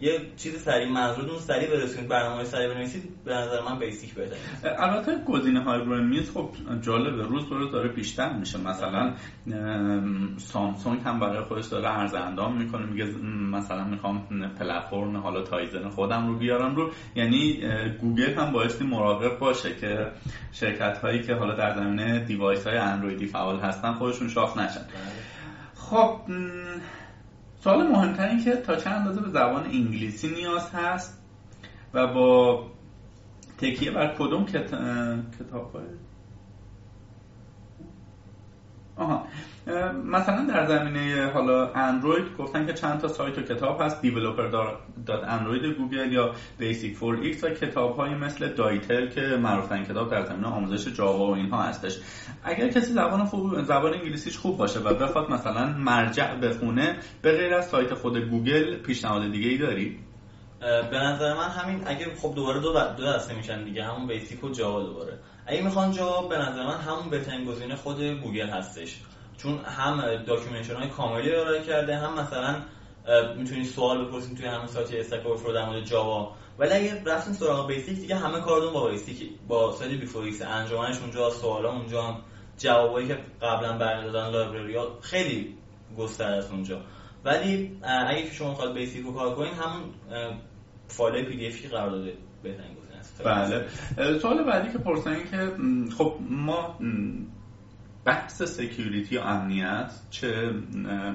یه چیز سریع منظورتون سریع برسونید برنامه سریع بنویسید به نظر من بیسیک بهتره. البته گزینه های روی میز خب جالبه. روز به روز داره بیشتر میشه. مثلا سامسونگ هم برای خودش داره عرض اندام می‌کنه. میگه مثلا می‌خوام پلتفرم حالا Tizen خودم رو بیارم رو. یعنی گوگل هم بایستی مراقب باشه که شرکت هایی که حالا در زمینه device های اندرویدی فعال هستن خودشون شاخ نشن. بله. خب سوال مهمتر این که تا چند اندازه به زبان انگلیسی نیاز هست و با تکیه بر کدوم کتاب های آها مثلا در زمینه حالا اندروید گفتن که چند تا سایت و کتاب هست. developer.android گوگل یا basic for x و کتاب های مثل Deitel که معروف کتاب در زمینه آموزش جاوا و اینها هستش. اگر کسی زبان خوب زبان انگلیسیش خوب باشه و بخواد مثلا مرجع بخونه به غیر از سایت خود گوگل پیشنهاد دیگه ای داری؟ به نظر من همین اگه خب دوباره دو دو دسته میشن دیگه همون بیسیک و جاوا دوباره. اگه می‌خوان جاوا به نظر من همون بهترین گزینه خود گوگل هستش. چون هم documentation های کاملی ارائه کرده هم مثلا می‌تونید سوال بپرسید توی همه سایت Stack Overflow در مورد جاوا. ولی اگه رفتین سراغ بیسیک دیگه همه کارتون با بیسیک با سایت B4X. انجامش اونجا سوالا اونجا جوابایی که قبلا برمی دادن library ها خیلی گسترده است اونجا. ولی اگه شما خواهد بیسیک رو کار کنین همون فایل PDF ای قرار داده بهترین بله. سوال بعدی که پرسیدن که خب ما بحث security و امنیت چه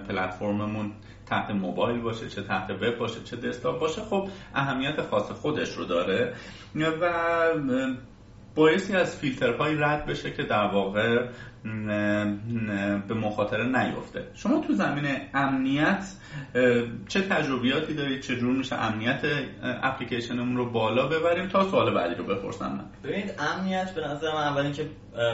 پلتفرممون تحت موبایل باشه چه تحت وب باشه چه دسکتاپ باشه خب اهمیت خاص خودش رو داره. و بایستی از فیلترهایی رد بشه که در واقع به مخاطره نیفته شما تو زمین امنیت چه تجربیاتی دارید چه جور میشه امنیت اپلیکیشنمون رو بالا ببریم؟ تا سوال بعدی رو بپرسم من. ببینید امنیت به نظر من اول که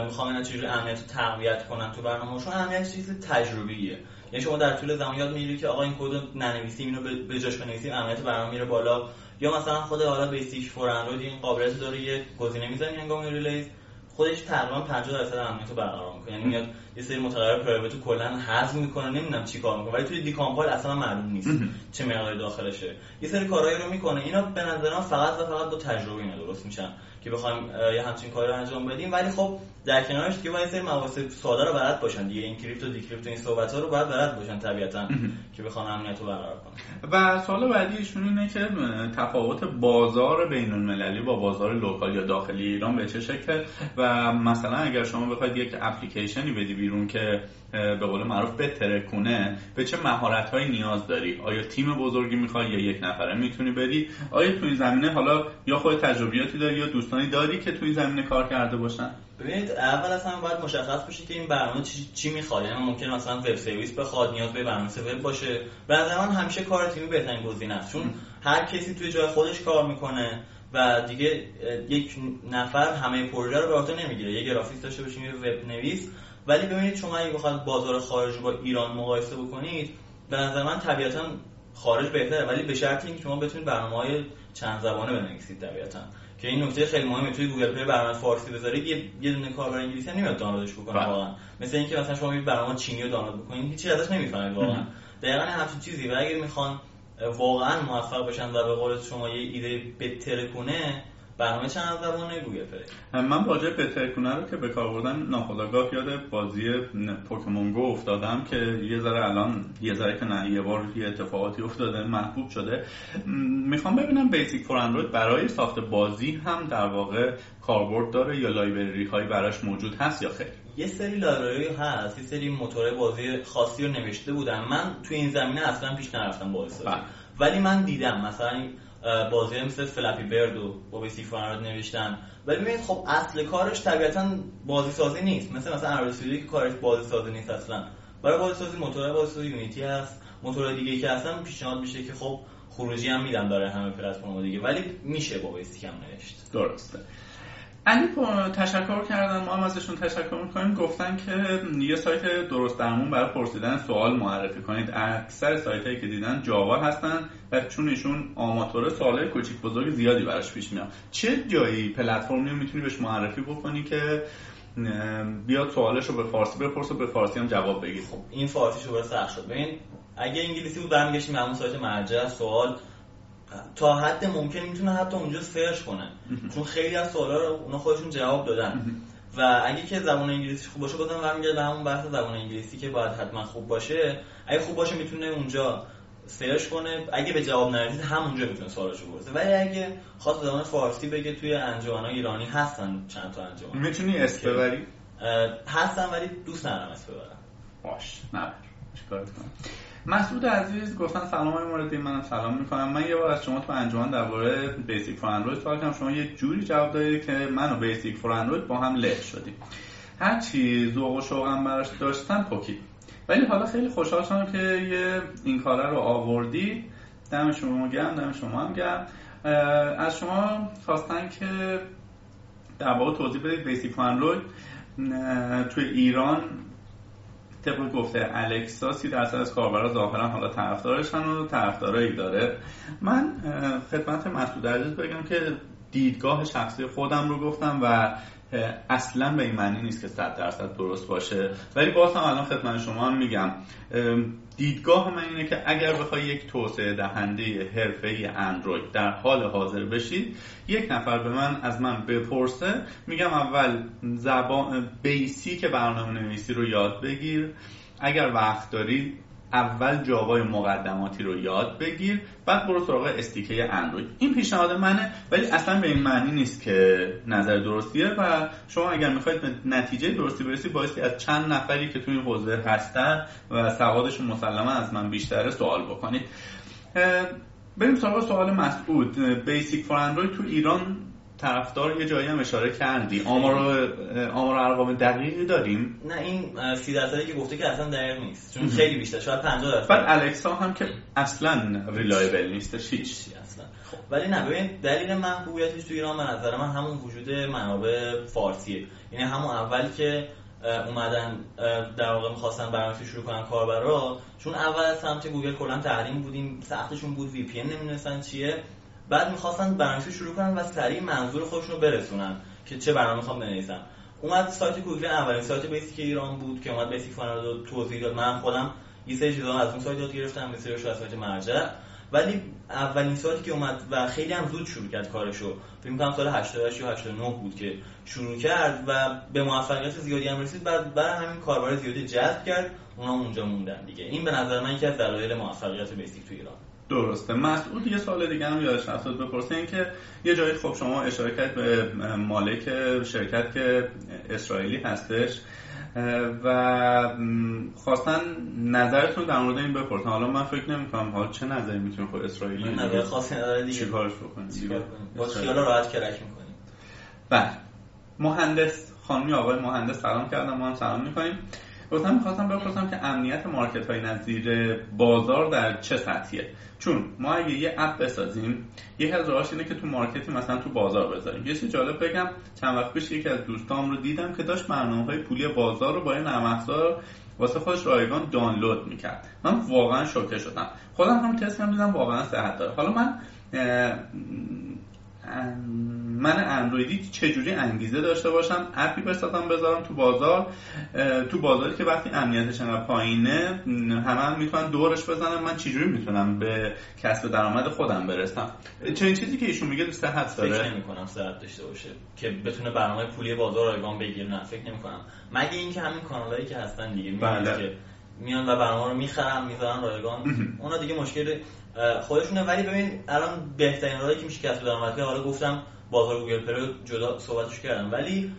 می‌خوام اینا چجوری امنیت رو تقویت کنم تو برنامه‌شون امنیت چیز تجربیه. یعنی شما در طول زمان یاد می‌گیرید که آقا این کد ننویسیم اینو به جاش بنویسیم امنیت برنامه میره بالا. یا مثلا خود حالا Basic4Android این قابلیت داره یه گزینه می‌زنی هنگام release خودش تقریبا 50 درصد امنیت رو برقرار می‌کنه. یعنی میاد یه سری متغیر private رو کلا حذف می‌کنه نمی‌دونم چی کار می‌کنه ولی توی decompile اصلا معلوم نیست چه مقداری داخلشه. یه سری کارهایی رو می‌کنه. اینا به نظر من فقط و فقط با تجربه اینا درست میشن. که بخوایم یه همچین کاری رو انجام بدیم. ولی خب در کنارش دیگه باید سری مسائل ساده رو بلد باشن. دیگه این crypto decrypto این صحبت ها رو باید بلد باشن طبیعتا که بخوان امنیت رو برقرار کنن. و سوال بعدی ایشون اینه که تفاوت بازار بین المللی با بازار local یا داخلی ایران به چه شکل؟ و مثلا اگر شما بخواید یک اپلیکیشنی بدی بیرون که به قول معروف بترکونه به چه مهارت هایی نیاز داری؟ آیا تیم بزرگی می‌خوای یا یک نفره می‌تونی بدی؟ آیا تو این زمینه حالا یا خود تجربیاتی داری یا دوستانی داری که تو این زمینه کار کرده باشن؟ ببینید اول اصلا باید مشخص بشه که این برنامه چی, چی می‌خواد. یعنی ممکن مثلا وب سرویس بخواد نیاز به برنامه وب باشه. به نظر من همیشه کار تیمی بهترین گزینه است. چون هر کسی توی جای خودش کار می‌کنه و دیگه یک نفر همه پروژه رو به عهده نمی‌گیره. یه گرافیک داشته باشیم یه وب نویس ولی ببینید شما اگه بخواد بازار خارج با ایران مقایسه بکنید به نظر من طبیعتا خارج بهتره. ولی به شرط اینکه شما بتونید برنامه‌های چند زبانه بنویسید طبیعتا. که این نکته خیلی مهمه. توی گوگل پلی برنامه فارسی بذارید یه یه دونه کاربر انگلیسی هم نمیاد دانلودش بکنه بله. واقعا. مثل اینکه مثلا شما یه برنامه چینی رو دانلود بکنید هیچی ازش نمی‌فهمید واقعا. دقیقا همچین چیزی. و اگه می‌خوان واقعا موفق بشن و به قول شما یه ایده بترکونه برنامه چند زبانه گوگل پلی؟ من واژه بترکونه رو که به کار بردن ناخداگاه یاد بازی پوکمون گو افتادم که یه ذره الان یه ذره که نه یه بار یه اتفاقاتی افتاده محبوب شده. می‌خوام ببینم Basic4Android برای ساخت بازی هم در واقع کاربرد داره یا library هایی براش موجود هست یا خیر؟ یه سری library هست یه سری موتور بازی خاصی رو نوشته بودن. من تو این زمینه اصلا پیش نرفتم بازی بله. ولی من دیدم مثلا بازی مثل Flappy Bird و با Basic4Android نوشتن. ولی ببینید خب اصل کارش طبیعتا بازی سازی نیست. مثل مثلا RCD ای که کارش بازی سازی نیست اصلا. برای بازی سازی موتور بازی سازی یونیتی هست. موتور دیگه که هستن پیشنهاد میشه که خب خروجی هم میدن داره همه پلتفرم دیگه. ولی میشه با بیسیک هم نوشت. درسته. علی تشکر کردن ما هم ازشون تشکر می‌کنیم. گفتن که یه سایت درست درمون برای پرسیدن سوال معرفی کنید. اکثر سایت هایی که دیدن جاوا هستن و چون ایشون آماتوره سوالای کوچیک بزرگ زیادی براش پیش میاد. چه جایی پلتفرمی می‌تونی بهش معرفی بکنی که بیاد سوالش رو به فارسی بپرسه و به فارسی هم جواب بگیر خب این فارسیش رو سخت شد ببین اگه انگلیسی بود برمیگشتیم همون سایت مرجع. سوال تا حد ممکن می‌تونه حتی اونجا سرچ کنه. چون خیلی از سوالا رو اونا خودشون جواب دادن. و اگه که زبان انگلیسی خوب باشه بازم برمیگرده به همون بحث زبان انگلیسی که باید حتما خوب باشه. اگه خوب باشه می‌تونه اونجا سرچ کنه. اگه به جواب نرسید همونجا می‌تونه سوالشو بپرسه. ولی اگه خواست زبان فارسی بگه توی انجمنای ایرانی هستن چند تا انجمن. می‌تونی اسم ببری؟ هستن ولی دوست ندارم اسم ببرم باش. نبر چیکارت کنم؟ مسعود عزیز گفتن سلام های موردی منم سلام می‌کنم. من یه بار از شما تو انجمن درباره بیسیک فور اندروید سوال کردم. شما یه جوری جواب دادید که من و بیسیک فور اندروید با هم له شدیم. هرچی ذوق و شوقم براش داشتم پوکید ولی حالا خیلی خوشحال شدم که یه این کاره رو آوردی. دم شما گرم دم شما هم گرم. از شما خواستن که در واقع توضیح بدید بیسیک فور اندروید توی ایران طبق گفته الکسا سی درصد از کاربرا ظاهرا حالا طرفدارشن و طرفدارایی داره. من خدمت مسعود عزیز بگم که دیدگاه شخصی خودم رو گفتم و اصلا به این معنی نیست که 100 درصد درست باشه. ولی باز هم الان خدمت شما هم میگم. دیدگاه من اینه که اگر بخوای یک توسعه دهنده حرفه‌ای اندروید در حال حاضر بشید یک نفر به من از من بپرسه میگم اول زبان بیسیک برنامه نویسی رو یاد بگیر. اگر وقت داری اول جاوای مقدماتی رو یاد بگیر بعد برو سراغ استیکه اندروید. این پیشنهاد منه ولی اصلا به این معنی نیست که نظر درستیه و شما اگر می‌خواید به نتیجه درستی برسید بایستی از چند نفری که توی این حوزه هستن و سوادشون مسلما از من بیشتره سوال بکنید. بریم سراغ سوال مسعود. Basic4Android تو ایران طرفدار یه جایی هم اشاره کردی. آمار آمار ارقام دقیقی داریم؟ نه این سی درصدی که گفته که اصلا دقیق نیست. چون خیلی بیشتر شاید 50 درصد. بعد الکسا هم که اصلا reliable نیستش هیچ اصلا؟ ولی نه ببین دلیل محبوبیتش تو ایران به نظر من همون وجود منابع فارسیه. یعنی همون اول که اومدن در واقع می‌خواستن برنامه شروع کنن کاربرا چون اول از سمت گوگل کلا تحریم بودیم سختشون بود VPN نمی‌دونستن چیه. بعد می‌خواستن برنامه شروع کنن و سریع منظور خودشون رو برسونن که چه برنامه می‌خوام بنویسن اومد سایت گوگل اولین سایت بیسیک ایران بود که اومد Basic4Android رو توضیح داد. من خودم یه سری چیزا از اون سایت یاد گرفتم یه سریش از سایت مرجع. ولی اولین سایتی که اومد و خیلی هم زود شروع کرد کارشو فکر می‌کنم سال 88 یا 89 بود که شروع کرد و به موفقیت زیادی هم رسید. بعد برای همین کاربر زیادی جذب کرد اونا اونجا موندن دیگه. این به نظر من یکی از دلایل موفقیت بیسیک تو ایران. درسته. مسعود یه سوال دیگه هم یادش افتاد بپرسه. این که یه جایی خب شما اشاره کرد به مالک شرکت که اسرائیلی هستش و خواستن نظرتون در مورد این بپرسن. حالا من فکر نمی کنم حالا چه نظری می‌تونه خود اسرائیلی من نظر خاصی نداره دیگه. چیکارش بکنیم چیکار؟ با خیال راحت کرک می‌کنیم. بله. مهندس خانمی آقای مهندس سلام کردم. ما هم سلام می‌کنیم. گفتم می‌خواستم بپرسم که امنیت مارکت های نظیر بازار در چه سطحیه؟ چون ما اگه یه اپ بسازیم یه از راهاش اینه که تو مارکتی مثلا تو بازار بذاریم. یه چیز جالب بگم چند وقت پیش یکی از دوستام رو دیدم که داشت برنامه پولی بازار رو با یه نرم افزار واسه خودش رایگان دانلود می‌کرد. من واقعا شوکه شدم. خودم هم تست کردم واقعا صحت داره. حالا من من اندرویدی چجوری انگیزه داشته باشم؟ اپی بسازم بذارم تو بازار. تو بازاری که وقتی امنیتش انقدر پایینه همه هم می‌تونن دورش بزنم من چجوری می‌تونم به کسب درآمد خودم برسم؟ چنین چیزی که ایشون میگه صحت داره. فکر نمی‌کنم صحت داشته باشه که بتونه برنامه پولی بازار رایگان بگیره نه فکر نمی‌کنم. مگه اینکه همین کانالایی که هستن دیگه بله. که میان و برنامه رو می‌خرن می‌ذارن رایگان اونا دیگه مشکل خودشونه. ولی ببین الان بهترین راهی که میشه کسب درآمد حالا گفتم بازار گوگل پلو جدا صحبتش کردم. ولی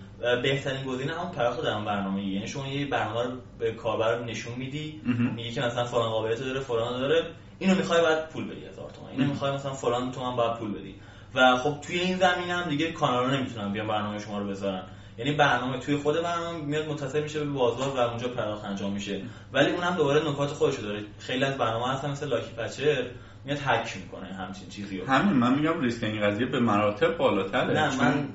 بهترین گزینه هم پرداخت در برنامه. یعنی شما یه برنامه رو به کاربر نشون میدی میگی که مثلا فلان قابلیت داره فلان داره. اینو می‌خوای بعد پول بدی هزار تومان اینو می‌خوای مثلا فلان تومن بعد پول بدی. و خب توی این زمینه هم دیگه کانالا نمی‌تونن بیان برنامه شما رو بذارن. یعنی برنامه توی خود برنامه میاد متصل میشه به بازار و اونجا پرداخت انجام میشه. ولی اونم دوباره نکات خودشو داره. خیلی از برنامه هستن مثل لاکی پچر. میاد هک می‌کنه همچین چیزی رو. همین من میگم ریسک این قضیه به مراتب بالاتره. نه من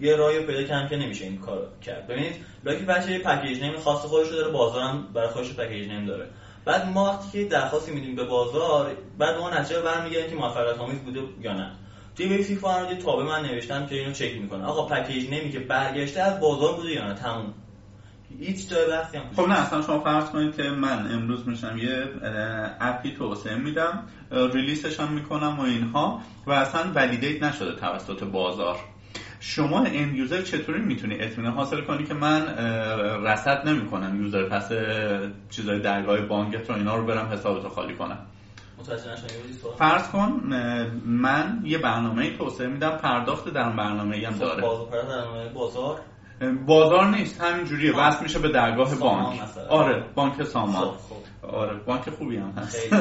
یه راهی پیدا کردم که نمیشه این کار کرد. ببینید لاکی پچر یه پکیج نیم خاص خودش داره بازارم برای خودش پکیج نیم داره. بعد ما وقتی که درخواستی میدیم به بازار بعد ما نتیجه برمیگردیم که موفقیت آمیز بوده یا نه. توی وب سی فارادی تابه من نوشتم که اینو چک می‌کنه آقا پکیج نمی که برگشته از بازار بوده یا نه؟ تموم. هیچ جای بحثی هم. خب نه اصلا شما فرض کنید که من امروز میشم یه اپی توسعه میدم ریلیسش هم می‌کنم و اینها و اصلا ولیدیت نشده توسط بازار. شما این یوزر چطوری می‌تونی اطمینان حاصل کنی که من رصد نمی‌کنم یوزر پس چیزای درگاه بانکت رو اینا رو برم حسابتو خالی کنم؟ فرض کن من یه برنامه توسعه میدم پرداخت در برنامه هم خب، داره. بازار. بازار نیست همین جوریه وصل میشه به درگاه بانک. آره بانک سامان. خب، خب. آره بانک خوبی هم هست.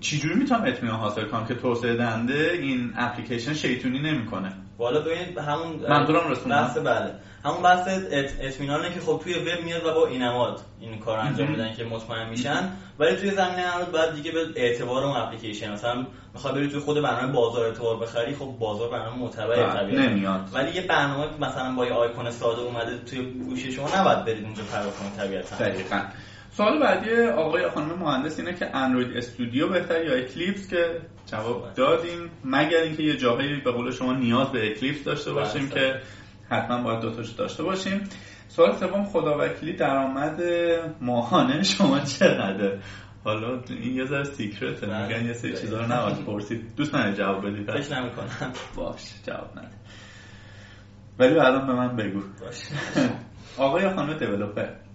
چجوری می‌تونم اطمینان حاصل کنم که توسعه دنده این اپلیکیشن شیطونی نمی‌کنه؟ والا ببین همون منظورم رسوندم. بحث بله. همون بحث اطمینانه که خب توی وب میاد و با اینماد این کار انجام میدن که مطمئن میشن. ولی توی زمینه عمل بعد دیگه به اعتبار اون اپلیکیشن مثلا می‌خوای بری توی خود برنامه بازار اعتبار بخری خب بازار برنامه معتبر بله، طبیعتا نمیاد. ولی یه برنامه مثلا با یه آیکون ساده اومده توی گوشی شما نباید برید اونجا پرداخت کنید طبیعتا. دقیقاً. سوال بعدی آقای خانم مهندس اینه که اندروید استودیو بهتر یا اکلیپس که جواب دادیم مگر اینکه یه جاهایی به قول شما نیاز به اکلیپس داشته باشیم بله. که حتما باید دوتاش داشته باشیم. سوال سوم خداوکیلی درآمد ماهانه شما چقدره؟ حالا این یه ذره سیکرته بله. میگن یه سری چیزا رو نباید پرسید. دوست نداری جواب بدی فکر نمی‌کنم. باش جواب نده. ولی الان به من بگو. باش. آقای خانم developer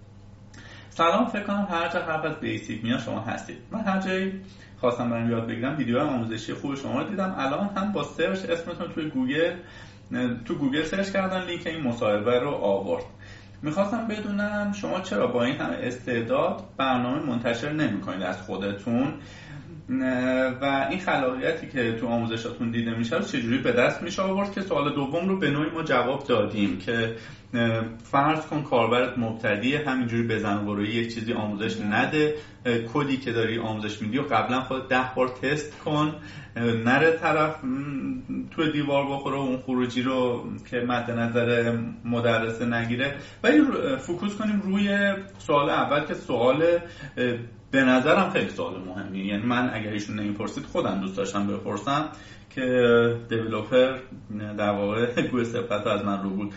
سلام فکر کنم هر جا حرف از بیسیک میاد شما هستید. من هر جایی خواستم برم یاد بگیرم ویدیو آموزشی خوب شما رو دیدم. الان هم با search اسمتون توی گوگل تو گوگل search کردن لینک این مصاحبه رو آورد. می‌خواستم بدونم شما چرا با این همه استعداد برنامه منتشر نمی‌کنید از خودتون؟ و این خلاقیتی که تو آموزشاتون دیده میشه رو چجوری به دست میشه آورد که سوال دوم رو به نوعی ما جواب دادیم که فرض کن کاربرت مبتدی همینجوری بزن و یک چیزی آموزش نده کدی که داری آموزش میدی و قبلا خود ده بار تست کن نره طرف تو دیوار بخوره اون خروجی رو که مد نظر مدرسه نگیره. ولی فکوس کنیم روی سوال اول که سوال به نظرم خیلی سوال مهمی یعنی من اگر ایشون نمی‌پرسید خودم دوست داشتم بپرسم که دیولوپر در واقع گوه صفت از من رو بود.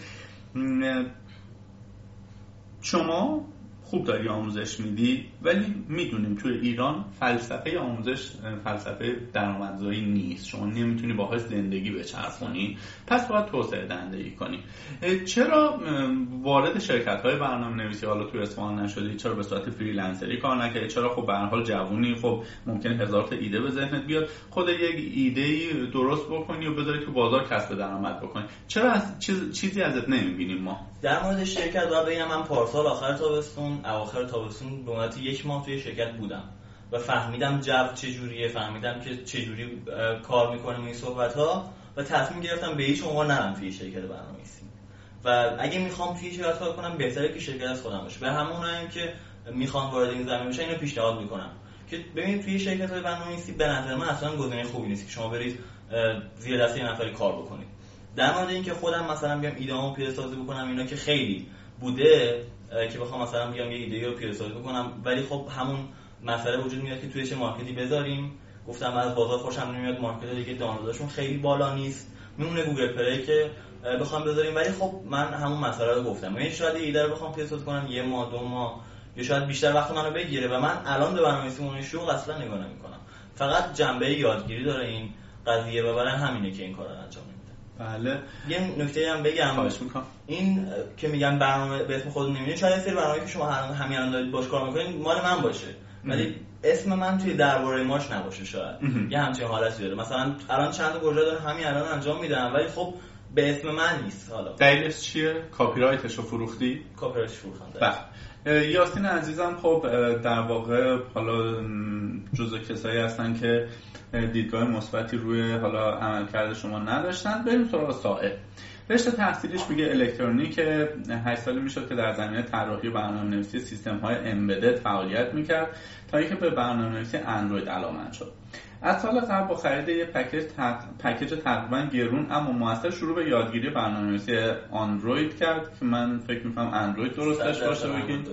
شما خوب داری آموزش میدی؟ ولی می‌دونیم توی ایران فلسفه آموزش فلسفه درآمدزایی نیست. شما نمی‌تونی باهاش زندگی بچرخونی. پس باید توسعه دهندگی کنی. چرا وارد شرکت های برنامه نویسی حالا توی اصفهان نشدی چرا به صورت فریلنسری کار نکردی؟ چرا خب به حال جوونی؟ خب ممکن هزار تا ایده به ذهنت بیاد. خود یک ایده ای درست بکنی و بذاری تو بازار کسب درآمد بکنی. چرا از چیز، چیزی ازت نمی‌بینیم ما؟ در مورد شرکت باید بگم من پارسال آخر تابستون اواخر تابستون به یک ماه توی شرکت بودم و فهمیدم جو چجوریه فهمیدم که چجوری کار می‌کنیم این صحبت ها و تصمیم گرفتم به هیچ عنوان نرم توی شرکت برنامه‌نویسی. و اگه می‌خوام توی شرکت کار کنم بهتره که شرکت از خودم باشه. به همون که می‌خوان وارد این زمین بشن اینو پیشنهاد می‌کنم که ببینید توی شرکت های برنامه‌نویسی به نظر من اصلا گزینه خوبی نیست که شما برید زیر دست نفری کار بکنید. در مورد اینکه خودم مثلا بیام ایده‌امو پیاده بکنم اینا که خیلی بوده که بخوام مثلا بیام یه ایده رو پیاده بکنم. ولی خب همون مسئله وجود میاد که توی چه مارکتی بذاریم. گفتم از بازار خوشم نمیاد مارکت دیگه دانلودشون خیلی بالا نیست. میمونه گوگل پلی که بخوام بذاریم. ولی خب من همون مسئله رو گفتم. یعنی شاید ایده رو بخوام پیاده کنم یه ماه دو ماه یا شاید بیشتر وقت منو بگیره. و من الان به برنامه‌نویسی اون شغل اصلا نگاه نمی‌کنم. فقط جنبه یادگیری داره این قضیه و برای همینه که این کار رو انجام میده. بله. یه نکته هم بگم. این که میگن برنامه به اسم خود نمی‌دونید شاید سری برنامه که شما همین الان دارید باش کار می‌کنید مال من باشه. ولی اسم من توی درباره ماش نباشه شاید. یه همچین حالتی داره. مثلا الان چند تا پروژه داره همین الان انجام میدم ولی خب به اسم من نیست حالا. دلیلش چیه؟ کپی رایتش رو فروختی؟ کپی رایتش فروختم. بله. یاسین عزیزم خب در واقع حالا جزء کسایی هستن که دیدگاه مثبتی روی حالا عملکرد شما نداشتن. بریم سراغ سائل. رشته تحصیلیش میگه الکترونیک 8 ساله می‌شد که در زمینه طراحی برنامه‌نویسی سیستم های embedded فعالیت می‌کرد تا اینکه به برنامه‌نویسی اندروید علاقمند شد. از سال قبل با خرید یه پکیج پکیج تقریبا گرون اما موثر شروع به یادگیری برنامه‌نویسی اندروید کرد که من فکر می‌کنم اندروید درستش باشه بگین.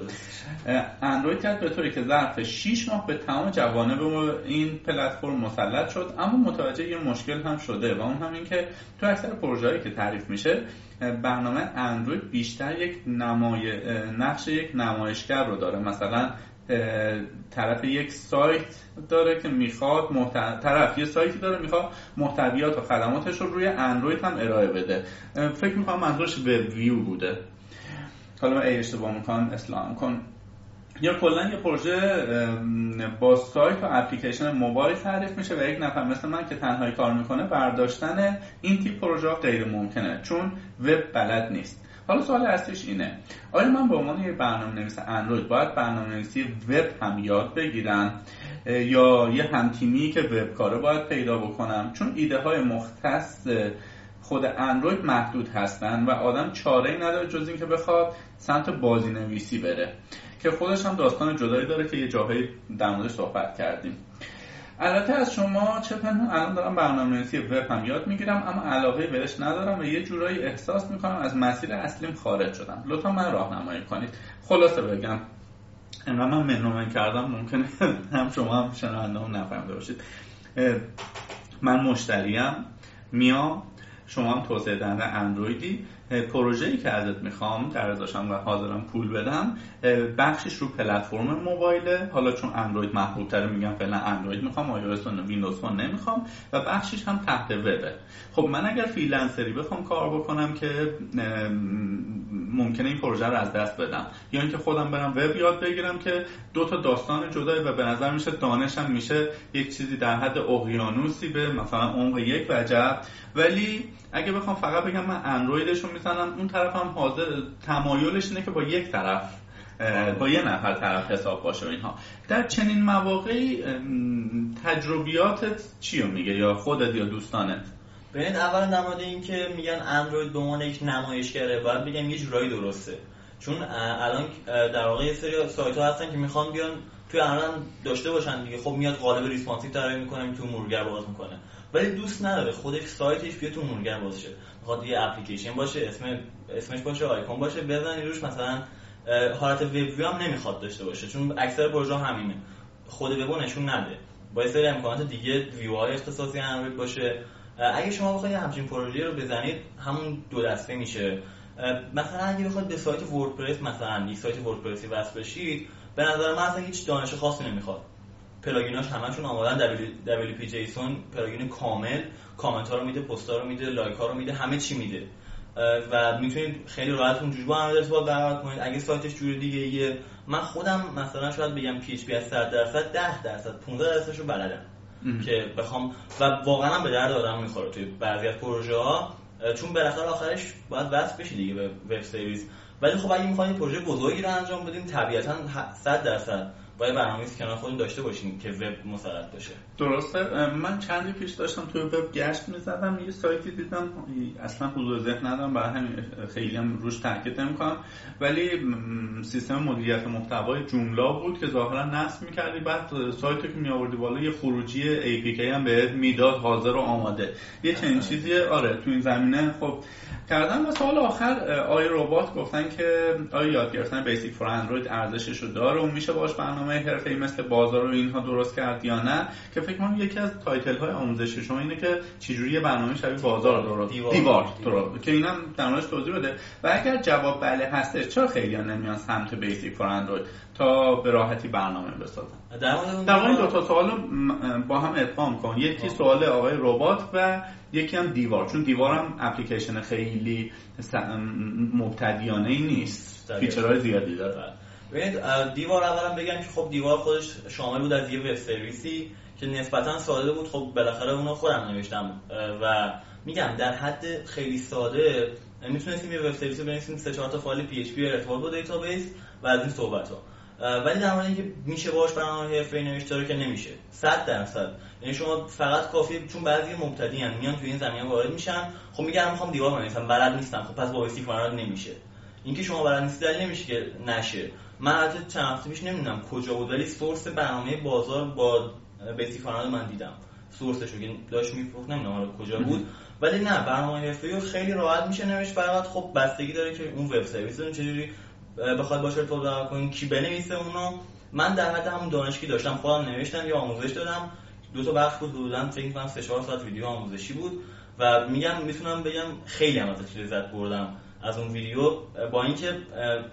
اندروید کرد به طوری که ظرف 6 ماه به تمام جوانب این پلتفرم مسلط شد اما متوجه یه مشکل هم شده و اون هم این که تو اکثر پروژه‌ای که تعریف میشه برنامه اندروید بیشتر یک نمای نقش یک نمایشگر رو داره. مثلا طرف یک سایت داره که می‌خواد طرف یه سایتی داره می‌خواد محتویات و خدماتش رو روی اندروید هم ارائه بده. فکر می‌کنم منظورش وب ویو بوده. حالا من اشتباه می‌کنم اسلام کن یا کلا یه پروژه با سایت و اپلیکیشن موبایل تعریف میشه و یک نفر مثل من که تنهایی کار می‌کنه برداشتن این تیپ پروژه غیر ممکنه. چون وب بلد نیست. حالا سوال اصلیش اینه. آیا من به عنوان یه برنامه نویس اندروید باید برنامه نویسی وب هم یاد بگیرم؟ یا یه همتیمی که وب کاره باید پیدا بکنم؟ چون ایده های مختص خود اندروید محدود هستن و آدم چاره ای نداره جز اینکه بخواد سمت بازی نویسی بره. که خودش هم داستان جدایی داره که یه جاهایی در موردش صحبت کردیم. البته از شما چه پنهون الان دارم برنامه‌نویسی وب هم یاد می‌گیرم اما علاقه بهش ندارم و یه جورایی احساس می‌کنم از مسیر اصلیم خارج شدم. لطفا من راهنمایی کنید. خلاصه بگم انقدر من منومن کردم ممکنه هم شما هم شنونده هم نفهمده باشید من مشتریم میام شما هم توسعه دهنده اندرویدی. ای که ازت می‌خوام در ازاشم و حاضرم پول بدم بخشش رو پلتفرم موبایله. حالا چون اندروید محبوب تره میگم فعلا اندروید می‌خوام و Windows Phone نمی‌خوام و بخشش هم تحت وبه. خب من اگر freelancer ی بخوام کار بکنم که ممکنه این پروژه رو از دست بدم. یا اینکه خودم برم وب یاد بگیرم که دو تا داستان جدایی و به نظر میشه دانشم میشه یک چیزی در حد اقیانوسی به مثلا عمق یک وجب ولی اگه بخوام فقط بگم من اندرویدش رو می‌زنم اون طرف هم حاضر تمایلش اینه که با یک طرف با یه نفر طرف حساب باشه اینها. در چنین مواقعی تجربیاتت چی میگه؟ یا خودت یا دوستانت؟ ببینید اول مورد این که میگن اندروید به عنوان یک نمایشگره باید بگم یه جورایی درسته. چون الان در واقع یه سری سایت ها هستن که می‌خوان بیان توی الان داشته باشن دیگه. خب میاد قالب responsive طراحی می‌کنه تو مرورگر باز می‌کنه. ولی دوست نداره. خودش سایتش بیاد تو شه می‌خواد یه اپلیکیشن باشه اسم اسمش باشه آیکون باشه بزنی روش مثلا حالت web view هم نمی‌خواد داشته باشه. چون اکثر پروژه همینه. خود وبو نشون نده. با سری امکانات دیگه ویو های اختصاصی اندروید باشه. اگه شما بخواید همچین پروژه رو بزنید همون دو دسته میشه. مثلا اگه بخواید به سایت وردپرس مثلا یک سایت وردپرسی وصل بشید به نظر من اصلا هیچ دانش خاصی نمی‌خواد. plugin اش همشون آمادن. WP JSON plugin کامل. کامنت ها رو میده پست ها رو میده لایک ها رو میده همه چی میده. و می‌تونید خیلی راحت اونجوری با هم ارتباط برقرار کنید. اگه سایتش جور دیگه ایه من خودم مثلا شاید بگم PHP از 100 درصد 10 درصد 15 درصدش رو بلدم. که بخوام و واقعا به درد آدم می‌خوره توی بعضی از پروژه ها چون بالاخره آخرش باید وصل بشی دیگه به web service ولی خب اگه می‌خواید پروژه بزرگی رو انجام بدین طبیعتا 100 درصد. باید برنامه‌نویسی کنار خودتون داشته باشین که وب مسلط باشه. درسته؟ من چندی پیش داشتم توی وب گشت می‌زدم. یه سایتی دیدم اصلا حضور ذهن ندارم. برای همین خیلی هم روش تاکید نمی‌کنم. ولی سیستم مدیریت محتوای جوملا بود که ظاهرا نصب می‌کردی. بعد سایتی که میآوردی بالا یه خروجی APK هم بهت می‌داد حاضر و آماده. یه چنین چیزیه آره تو این زمینه. خب کردن و سوال آخر آقای ربات گفتن که آیا یاد گرفتن Basic4Android ارزشش رو داره و میشه باش برنامه حرفه‌ای مثل بازار و اینها درست کرد یا نه که فکر کنم یکی از title های آموزشی شما اینه که چجوری برنامه شبیه بازار درست دیوار, دیوار. دیوار. که اینم در توضیح بده و اگر جواب بله هستش چرا خیلی نمیان سمت Basic4Android تا به راحتی برنامه بسازن در مورد دو تا سوال با هم ادغام کن یکی. سوال آقای ربات و یکی هم دیوار. چون دیوار هم اپلیکیشن خیلی مبتدیانه ای نیست. feature های زیادی داره. بله. ببینید دیوار اولا بگم که خب دیوار خودش شامل بود از یه web service ی که نسبتا ساده بود. خب بالاخره اونو خودم نوشتم. و میگم در حد خیلی ساده می‌تونستیم یه web service بنویسیم سه چهار تا فایل PHP ارتباط با database و از این صحبت ها ولی در مورد اینکه میشه باش برنامه حرفه‌ای نوشت که نمیشه. 100 درصد. یعنی شما فقط کافیه چون بعضی مبتدی ان میان تو این زمینه وارد میشن. خب میگن می‌خوام دیوار بنویسم بلد نیستم. خب پس با Basic نمیشه. اینکه شما بلد نیستید نمیشه که نشه. من حتی چند هفته پیش نمی‌دونم کجا بود ولی سورس برنامه بازار با بیسیک من دیدم. سورسش رو داشت میفروخت نمی‌دونم کجا بود. ولی نه برنامه حرفه‌ای خیلی راحت میشه نوشت. فقط خب بستگی داره که اون وب سرویس چجوری بخواد باشه تو کنین کی بنویسه اونو. من در حد همون دانشگی داشتم خودم نوشتم یا آموزش دادم. دو تا بخش بود حدودا فکر کنم 3 4 ساعت ویدیو آموزشی بود. و میگم می‌تونم بگم خیلی هم ازش لذت بردم از اون ویدیو. با اینکه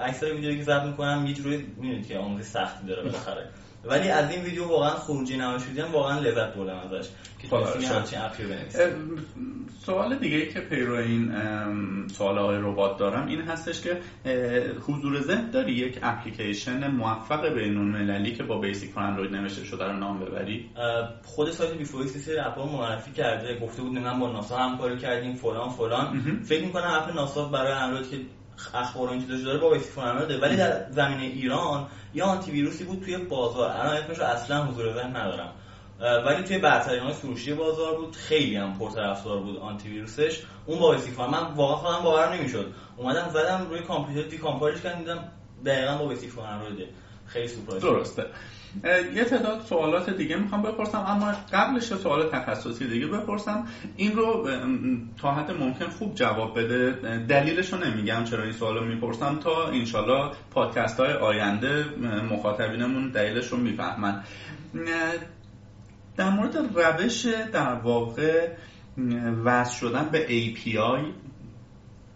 اکثر ویدیویی که ضبط می‌کنم یه جوری می‌دونید که آموزش سختی داره بالاخره. ولی از این ویدیو واقعا خروجی نمایش واقعا لذت بردم ازش. که سوال دیگه ای که پیرو این سوال های ربات دارم این هستش که حضور ذهن داری یک اپلیکیشن موفق بین المللی که با Basic4Android نوشته شده رو نام ببری؟ خود سایت B4A یه سری app ا معرفی کرده گفته بود من با ناسا همکاری کردیم فلان فلان. فکر می‌کنم app ناسا برای اندروید که اخبار این چیزا داره با Basic4 ولی در زمینه ایران یا آنتی ویروسی بود توی بازار. الان اسمش اصلا حضور ذهن ندارم. ولی توی برترین فروشی بازار بود. خیلی هم پرطرفدار بود آنتی ویروسش. اون با بیسیک من واقعا خودم باورم نمی‌شد. اومدم زدم روی کامپیوتر دی کامپایلش کردم دیدم دقیقاً با فور خیلی سورپرایز درسته. یه تعداد سوالات دیگه می‌خوام بپرسم اما قبلش سوال تخصصی دیگه بپرسم. این رو تا حد ممکن خوب جواب بده. دلیلش رو نمیگم چرا این سوال رو می‌پرسم تا انشالله پادکست های آینده مخاطبینمون دلیلش رو می‌فهمن در مورد روش در واقع وصل شدن به API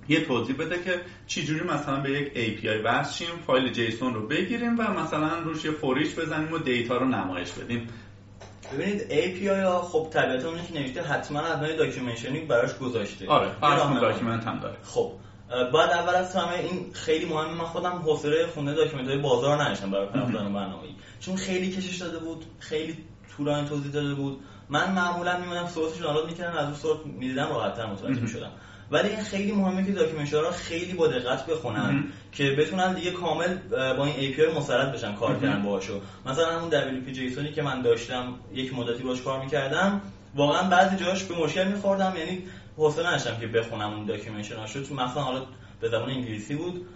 یه توضیح بده که چجوری مثلا به یک API وصل شیم فایل JSON رو بگیریم و مثلا روش یه foreach بزنیم و data رو نمایش بدیم. ببینید API ها خب طبیعتا اونی که نوشته حتما از documentation ی براش گذاشته. آره فرض document هم داره. خب بعد اول از همه این خیلی مهمه من خودم حوصله خوندن document های بازار نداشتم برای پرداخت درون برنامه‌ای. چون خیلی کشش داده بود خیلی طولانی توضیح داده بود. من معمولا میومدم سورسش دانلود می‌کردم از اون سورس می‌دیدم راحت‌تر متوجه می‌شدم ولی این خیلی مهمه که document ها خیلی با دقت بخونن که بتونن دیگه کامل با این API مسلط بشن کار کردن باهاشو. مثلا همون WP JSON ی که من داشتم یک مدتی باش کار می‌کردم واقعا بعضی جاش به مشکل میخوردم. یعنی حوصله نداشتم که بخونم اون documentation هاشو تو مثلا حالا به زبان انگلیسی بود.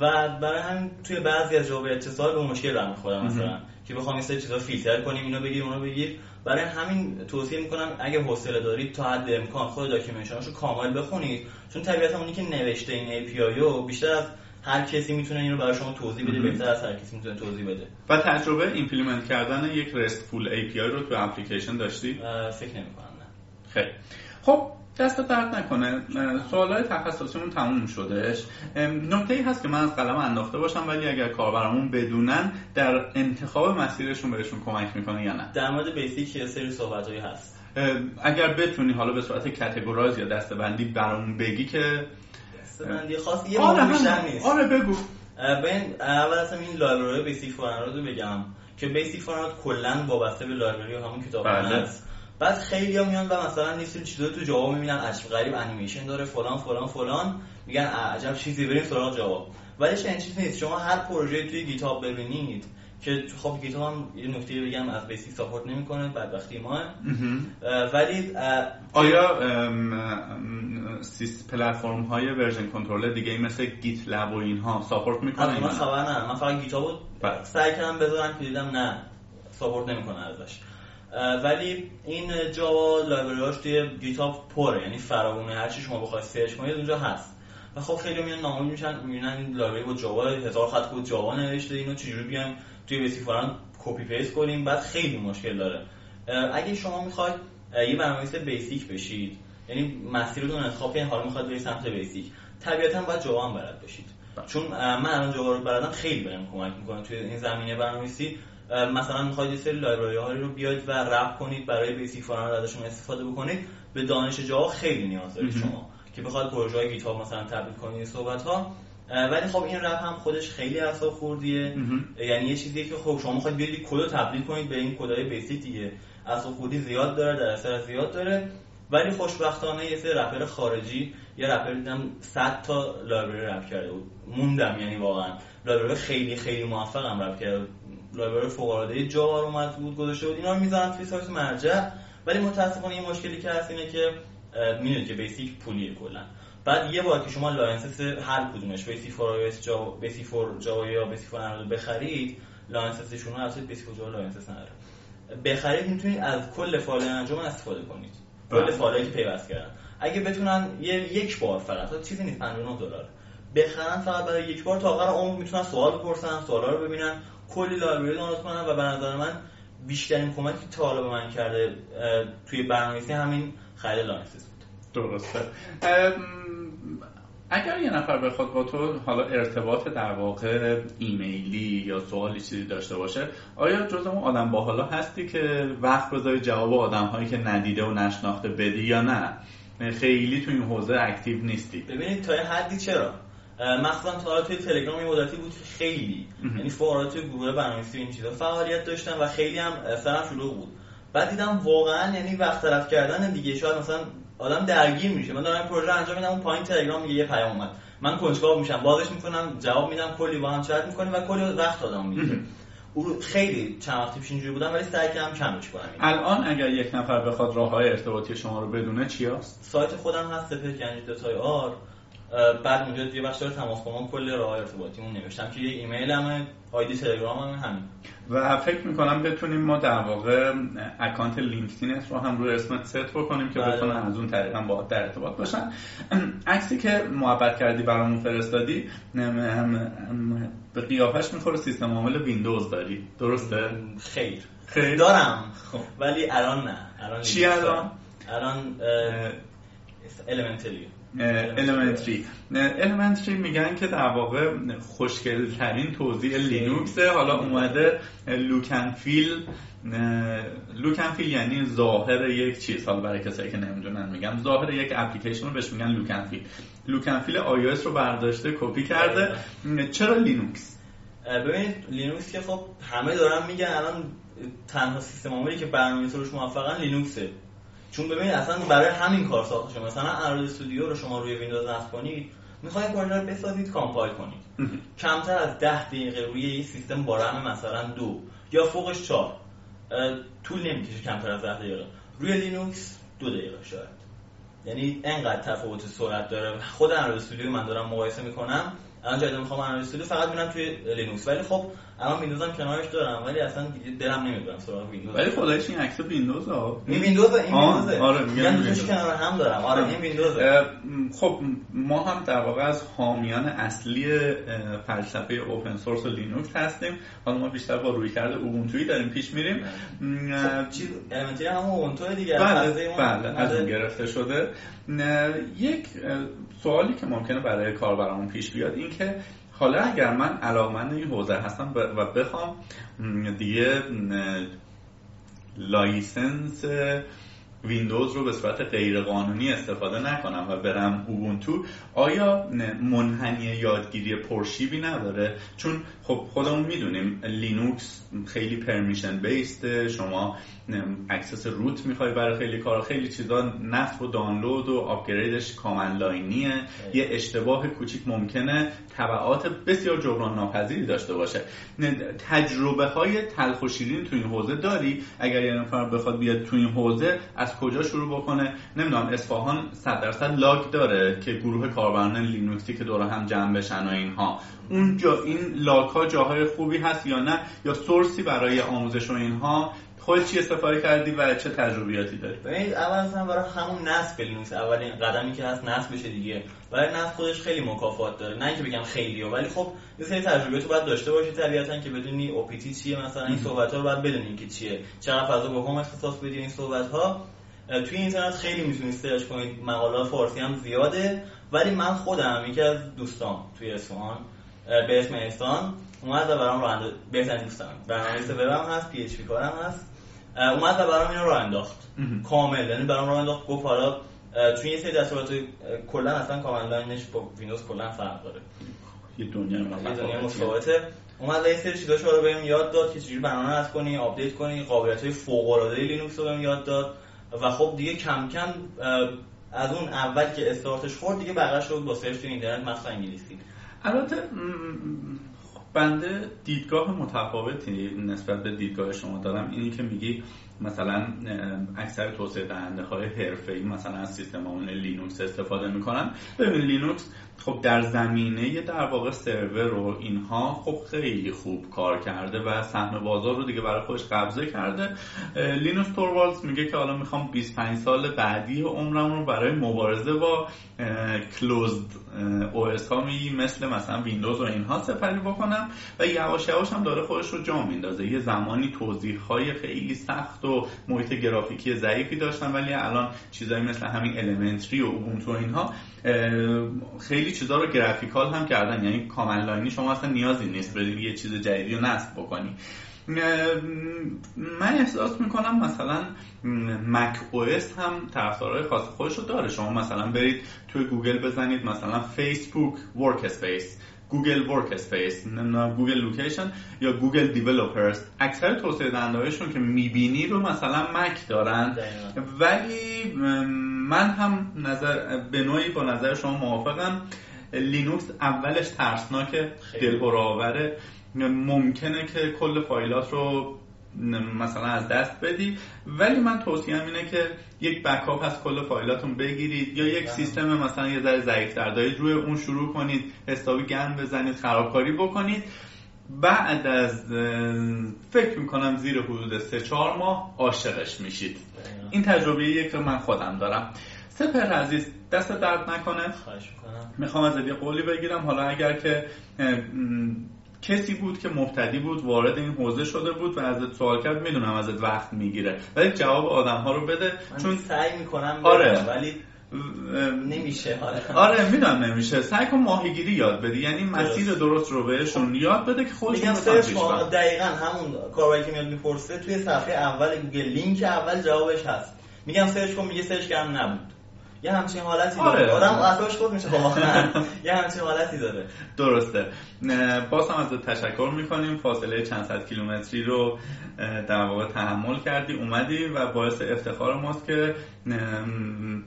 و برای همین توی بعضی از جاها اتصال به مشکل برمیخوردم مثلا. که بخوام این چیزا فیلتر کنیم اینو بگیر اونو بگیر برای همین توصیه می‌کنم اگه حوصله دارید تا حد امکان خود documentation شو کامل بخونید. چون طبیعتا اونی که نوشته این API رو بیشتر از هر کسی می‌تونه اینو برای شما توضیح بده بهتر از هر کسی می‌تونه توضیح بده. و تجربه implement کردن یک RESTful API رو تو اپلیکیشن داشتی؟ فکر نمی‌کنم نه. خیلی. خب دست درد نکنه. سوالای تخصصیمون تموم شدهش. نکته ای هست که من از قلم انداخته باشم ولی اگر کاربرامون بدونن در انتخاب مسیرشون بهشون کمک می‌کنه یا نه. در مورد بیسیک یه سری صحبتایی هست. اگر بتونی حالا به صورت کاتگورایز یا دستبندی برامون بگی که دستبندی خاص یه آره نیست. آره بگو. ببین اول اصلا این لایبرری بیسیک فوران رو بگم که Basic4Android کلا وابسته به library و همون کتابخانه بله. بعد خیلی ها میان و مثلا نیست چیزا تو Java می‌بینن. عجیب غریب انیمیشن داره فلان فلان فلان. میگن عجب چیزی بریم سراغ Java. ولی چنین چیزی نیست. شما هر پروژه توی GitHub ببینید که خب Git هم یه نکته بگم از Basic support نمی‌کنه بدبختی ما ولی آیا سیستم پلتفرم های version control دیگه مثل GitLab و اینها support می‌کنه من خبر نه. من فقط گیت بود بله. سعی کردم بذارم که دیدم نه support نمی‌کنه ازش. ولی این جاوا library اش توی گیتهاب پره یعنی فراوونه هر چی شما بخواید search کنید اونجا هست. و خب خیلی میان نامه میشن می‌بینن این library با جاوا هزار خط کد جاوا نوشته اینو چجوری بیان توی بسیفاران copy paste کنیم بعد خیلی مشکل داره. اگه شما می‌خواید یه برنامه‌نویس بیسیک بشید. یعنی مسیرتون انتخاب کنید حالا می‌خواد برید سمت بیسیک. طبیعتا باید جاوا هم بلد باشید بله. چون من الان جاوا رو بلدم خیلی بهم کمک می‌کنه توی این زمینه برنامه‌نویسی. مثلا می‌خواید یه سری library ها رو بیاید و wrap کنید برای بیسیک فور ازشون استفاده بکنید به دانش جاوا خیلی نیاز دارید شما که بخواد پروژه های گیت مثلا تبدیل کنید صحبت ها ولی خب این wrap هم خودش خیلی اعصاب خوردیه. یعنی یه چیزیه که خب شما می‌خواید بیاید کد رو تبدیل کنید به این کدای بیسیک دیگه. اعصاب خوردی زیاد داره در اثر زیاد داره. ولی خوشبختانه یه سری wrapper خارجی یه wrapper دیدم 100 تا library wrap کرده بود. موندم یعنی واقعا. library خیلی خیلی موفقم wrap کرده library فوق العاده جاوا رو گذاشته بود. اینا رو می‌ذارن توی سایت مرجع. ولی متاسفانه یه مشکلی که هست اینه که می‌دونید که بیسیک پولیه کلا. بعد یه بار که شما license هر کدومش بی‌فور اس جاوا بی‌فور جاوا یا بی‌فور اندروید بخرید license شون رو البته بی‌فور جاوا license نداره. بخرید می‌تونید از کل فایل انجمن استفاده کنید. کل بله. فایلی که پیوست کردن. اگه بتونن یه یک بار فقط چیزی نیست 59 دلار. بخرن فقط برای یک بار تا آخر عمر می‌تونن سوال بپرسن سوالا رو ببینن. کلی library دانلود کنن و به نظر من بیشترین کمکی که تا حالا به من کرده توی برنامه‌نویسی همین خرید license بود. درسته. اگر یه نفر بخواد با تو حالا ارتباط در واقع ایمیلی یا سوالی چیزی داشته باشه آیا جز اون آدم با حالا هستی که وقت بذاری جواب آدم هایی که ندیده و نشناخته بدی یا نه؟ خیلی تو این حوزه اکتیو نیستی. ببینید تا حدی چرا؟ مثلا تا توی تلگرام یه مدتی بود که خیلی یعنی فوارا توی گروه برنامه‌نویسی این چیزا فعالیت داشتن و خیلی هم سرم شلوغ بود. بعد دیدم واقعا یعنی وقت طرف کردن دیگه شاید مثلا آدم درگیر میشه. من دارم پروژه انجام میدم اون پایین تلگرام میگه یه پیام اومد. من کنجکاو میشم بازش می‌کنم جواب میدم کلی با هم چت می‌کنیم و کلی وقت آدم می‌گیره. خیلی چند وقتی پیش اینجوری بودم ولی سعی کردم کمش کنم الان اگر یک نفر بخواد راه های ارتباطی شما رو بدونه چی هست؟ سایت خودم هست سپر آر. بعد اونجا یه بخش داره تماس با کل راه ارتباطیمون نوشتم. که یه ایمیل همه آیدی تلگرام هم همین. و فکر می‌کنم بتونیم ما در واقع account لینکدین رو هم روی اسمت ست بکنیم که بله. بتونن از اون طریق هم با در ارتباط باشن. عکسی که محبت کردی برامون فرستادی به قیافش می‌خوره سیستم عامل ویندوز داری. درسته؟ خیر. خیر؟ دارم. خب. ولی الان نه. الان چی الان؟ الان elementary elementary. elementary میگن که در واقع خوشگل ترین توزیع لینوکس. حالا اومده لوکنفیل لوکنفیل یعنی ظاهر یک چیز. حالا برای کسایی که نمی‌دونن میگم ظاهر یک اپلیکیشن رو بهش میگن لوکنفیل لوکنفیل iOS رو برداشته کپی کرده. چرا لینوکس؟ ببینید لینوکس که خب همه دارن میگن. الان تنها سیستم عاملی که برنامه‌نویسی روش موفقن لینوکسه. چون ببینید اصلا برای همین کار ساخته شده. مثلا اندروید استودیو رو شما روی ویندوز نصب کنید می‌خواید پروژه رو بسازید compile کنید. کمتر از ده دقیقه روی این سیستم با رم مثلا دو یا فوقش چهار. طول نمی‌کشه کمتر از ده دقیقه. روی لینوکس دو دقیقه شاید. یعنی انقدر تفاوت سرعت داره. خود اندروید استودیو من دارم مقایسه می‌کنم. الان جدید می‌خوام اندروید استودیو فقط میرم توی لینوکس. ولی خب الان ویندوز هم کنارش دارم. ولی اصلا دلم نمیاد سراغ ویندوز. ولی خداییش این عکس ویندوز ها این ویندوز این ویندوز آره میگم کنار هم دارم. آره این ویندوز خب ما هم در واقع از حامیان اصلی فلسفه open source و لینوکس هستیم. حالا ما بیشتر با رویکرد اوبونتویی داریم پیش میریم. خب چی elementary هم اوبونتو دیگه. بله بله از اون گرفته شده. یک سوالی که ممکنه برای کاربرامون پیش بیاد این که حالا اگر من علاقمند این حوزه هستم و بخوام دیگه license ویندوز رو به صورت غیرقانونی استفاده نکنم و برم اوبونتو آیا منحنی یادگیری پرشیبی نداره؟ چون خب خودمون می‌دونیم لینوکس خیلی permission based ه شما access root می‌خوای برای خیلی کار خیلی چیزا نصب و دانلود و upgrade ش command line یه. یه اشتباه کوچیک ممکنه تبعات بسیار جبران ناپذیری داشته باشه. تجربه های تلخ و شیرین تو این حوزه داری؟ اگر یه نفر بخواد بیاد تو این حوزه از کجا شروع بکنه؟ نمی‌دونم اصفهان 100 درصد LUG داره که گروه کاربران لینوکسی که دور هم جمع بشن و اینها. اونجا این LUG ها جاهای خوبی هست یا نه؟ یا source ی برای آموزش و اینها؟ خود چی استفاده کردی و چه تجربیاتی داری؟ ببین اول اصلا برای همون نصب لینوکس اولین قدمی که هست نصب بشه دیگه. برای نصب خودش خیلی مکافات داره. نه اینکه بگم خیلی ولی خب یه سری تجربیاتو باید داشته باشی طبیعتا که بدونی apt چیه مثلا. این صحبت ها رو باید بدونی که چیه. چقدر فضا به هم اختصاص بدی این صحبت ها توی اینترنت خیلی می‌تونید search کنید. مقالات فارسی هم زیاده. ولی من خودم یکی از دوستان توی اصفهان به اسم احسان اومد و برام راه بهترین دوستم. برنامه‌نویس وبم هست PHP کارم هست. اومد و برام اینو راه انداخت. کامل. یعنی برام راه انداخت. گفت حالا توی یه سری دستورات کلا اصلا کامل line ش با ویندوز کلا فرق داره. یه دنیا یه دنیا متفاوته. اومد یه سری چیزاشو رو بهم یاد داد که چجوری برنامه نصب کنی update کنی. قابلیت‌های فوق‌العاده لینوکس رو بهم یاد داد. و خب دیگه کم کم از اون اول که استارتش خورد دیگه بقیه شد با search تو اینترنت مثلا انگلیسی. البته بنده دیدگاه متفاوتی نسبت به دیدگاه شما دارم. اینی که میگی مثلا اکثر توسعه دهنده های حرفه‌ای مثلا از سیستم لینوکس استفاده می‌کنن. ببین لینوکس خب در زمینه در واقع سرور و اینها خب خیلی خوب کار کرده و سهم بازار رو دیگه برای خودش قبضه کرده. لینوس توروالز میگه که حالا می‌خوام 25 سال بعدی عمرم رو برای مبارزه با closed OS ها مثل مثلا ویندوز و اینها سپری بکنم و یواش یواش هم داره خودش رو جا میندازه. یه زمانی توضیح های خیلی سخت و محیط گرافیکی ضعیفی داشتن ولی الان چیزایی مثل همین elementary و اوبونتو اینها خیلی چیزا رو graphical هم کردن. یعنی command lineی شما اصلا نیازی نیست بری یه چیز جدیدی رو نصب بکنی. من احساس می‌کنم مثلا مک او اس هم طرفدارای خاص خودش رو داره. شما مثلا برید توی گوگل بزنید مثلا فیسبوک workspace گوگل workspace گوگل location یا گوگل developers اکثر توسعه دهندهایشون که می‌بینی رو مثلا مک دارن. ولی من هم نظر به نوعی با نظر شما موافقم. لینوکس اولش ترسناک دلهوراوره ممکنه که کل فایلات رو مثلا از دست بدی. ولی من توصیه اینه که یک بکاپ از کل فایلاتون بگیرید یا یک سیستم مثلا یه ذره ضعیف دارید روی اون شروع کنید حسابی گند بزنید خرابکاری بکنید. بعد از فکر می‌کنم زیر حدود سه چهار ماه عاشقش میشید. این تجربه یک که من خودم دارم. سپر عزیز دست درد نکنه؟ می‌خوام از یه قولی بگیرم. حالا اگر که کسی بود که مبتدی بود وارد این حوزه شده بود و ازت سوال کرد می‌دونم ازت وقت می‌گیره. ولی جواب آدم ها رو بده چون سعی می‌کنم آره. ولی نمیشه آره. آره می‌دونم نمیشه. سعی کن ماهیگیری یاد بدی. یعنی مسیر درست رو بهشون یاد بده که خودشون میگم سرچ دقیقا همون کارهایی که میاد می‌پرسه توی صفحه اول گوگل لینک اول جوابش هست. میگم سرچ کن میگه سرچ کردم نبود. یه همچین حالتی آره. داره آدم اصلاش خود میشه یه همچین حالتی داره. درسته. باز هم ازت تشکر می‌کنیم. فاصله چند صد کیلومتری رو در واقع تحمل کردی اومدی و باعث افتخار ماست که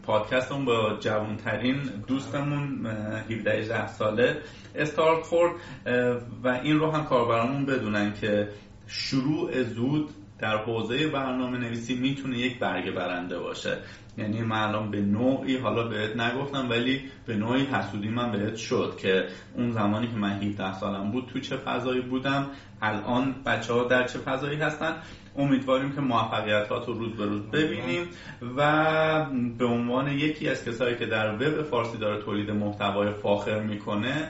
پادکستمون با جوانترین دوستمون 17 ساله استارت خورد و این رو هم کاربرامون بدونن که شروع زود در حوزه برنامه نویسی می‌تونه یک برگه برنده باشه. یعنی من الان به نوعی حالا بهت نگفتم ولی به نوعی حسودی من بهت شد که اون زمانی که من 17 سالم بود تو چه فضایی بودم الان بچه ها در چه فضایی هستن؟ امیدواریم که موفقیتات رو روز به روز ببینیم و به عنوان یکی از کسایی که در وب فارسی داره تولید محتوای فاخر می‌کنه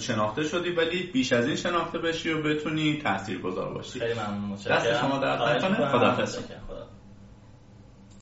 شناخته شدی ولی بیش از این شناخته بشی و بتونی تاثیر گذار باشی. خیلی ممنون دست شما در خدا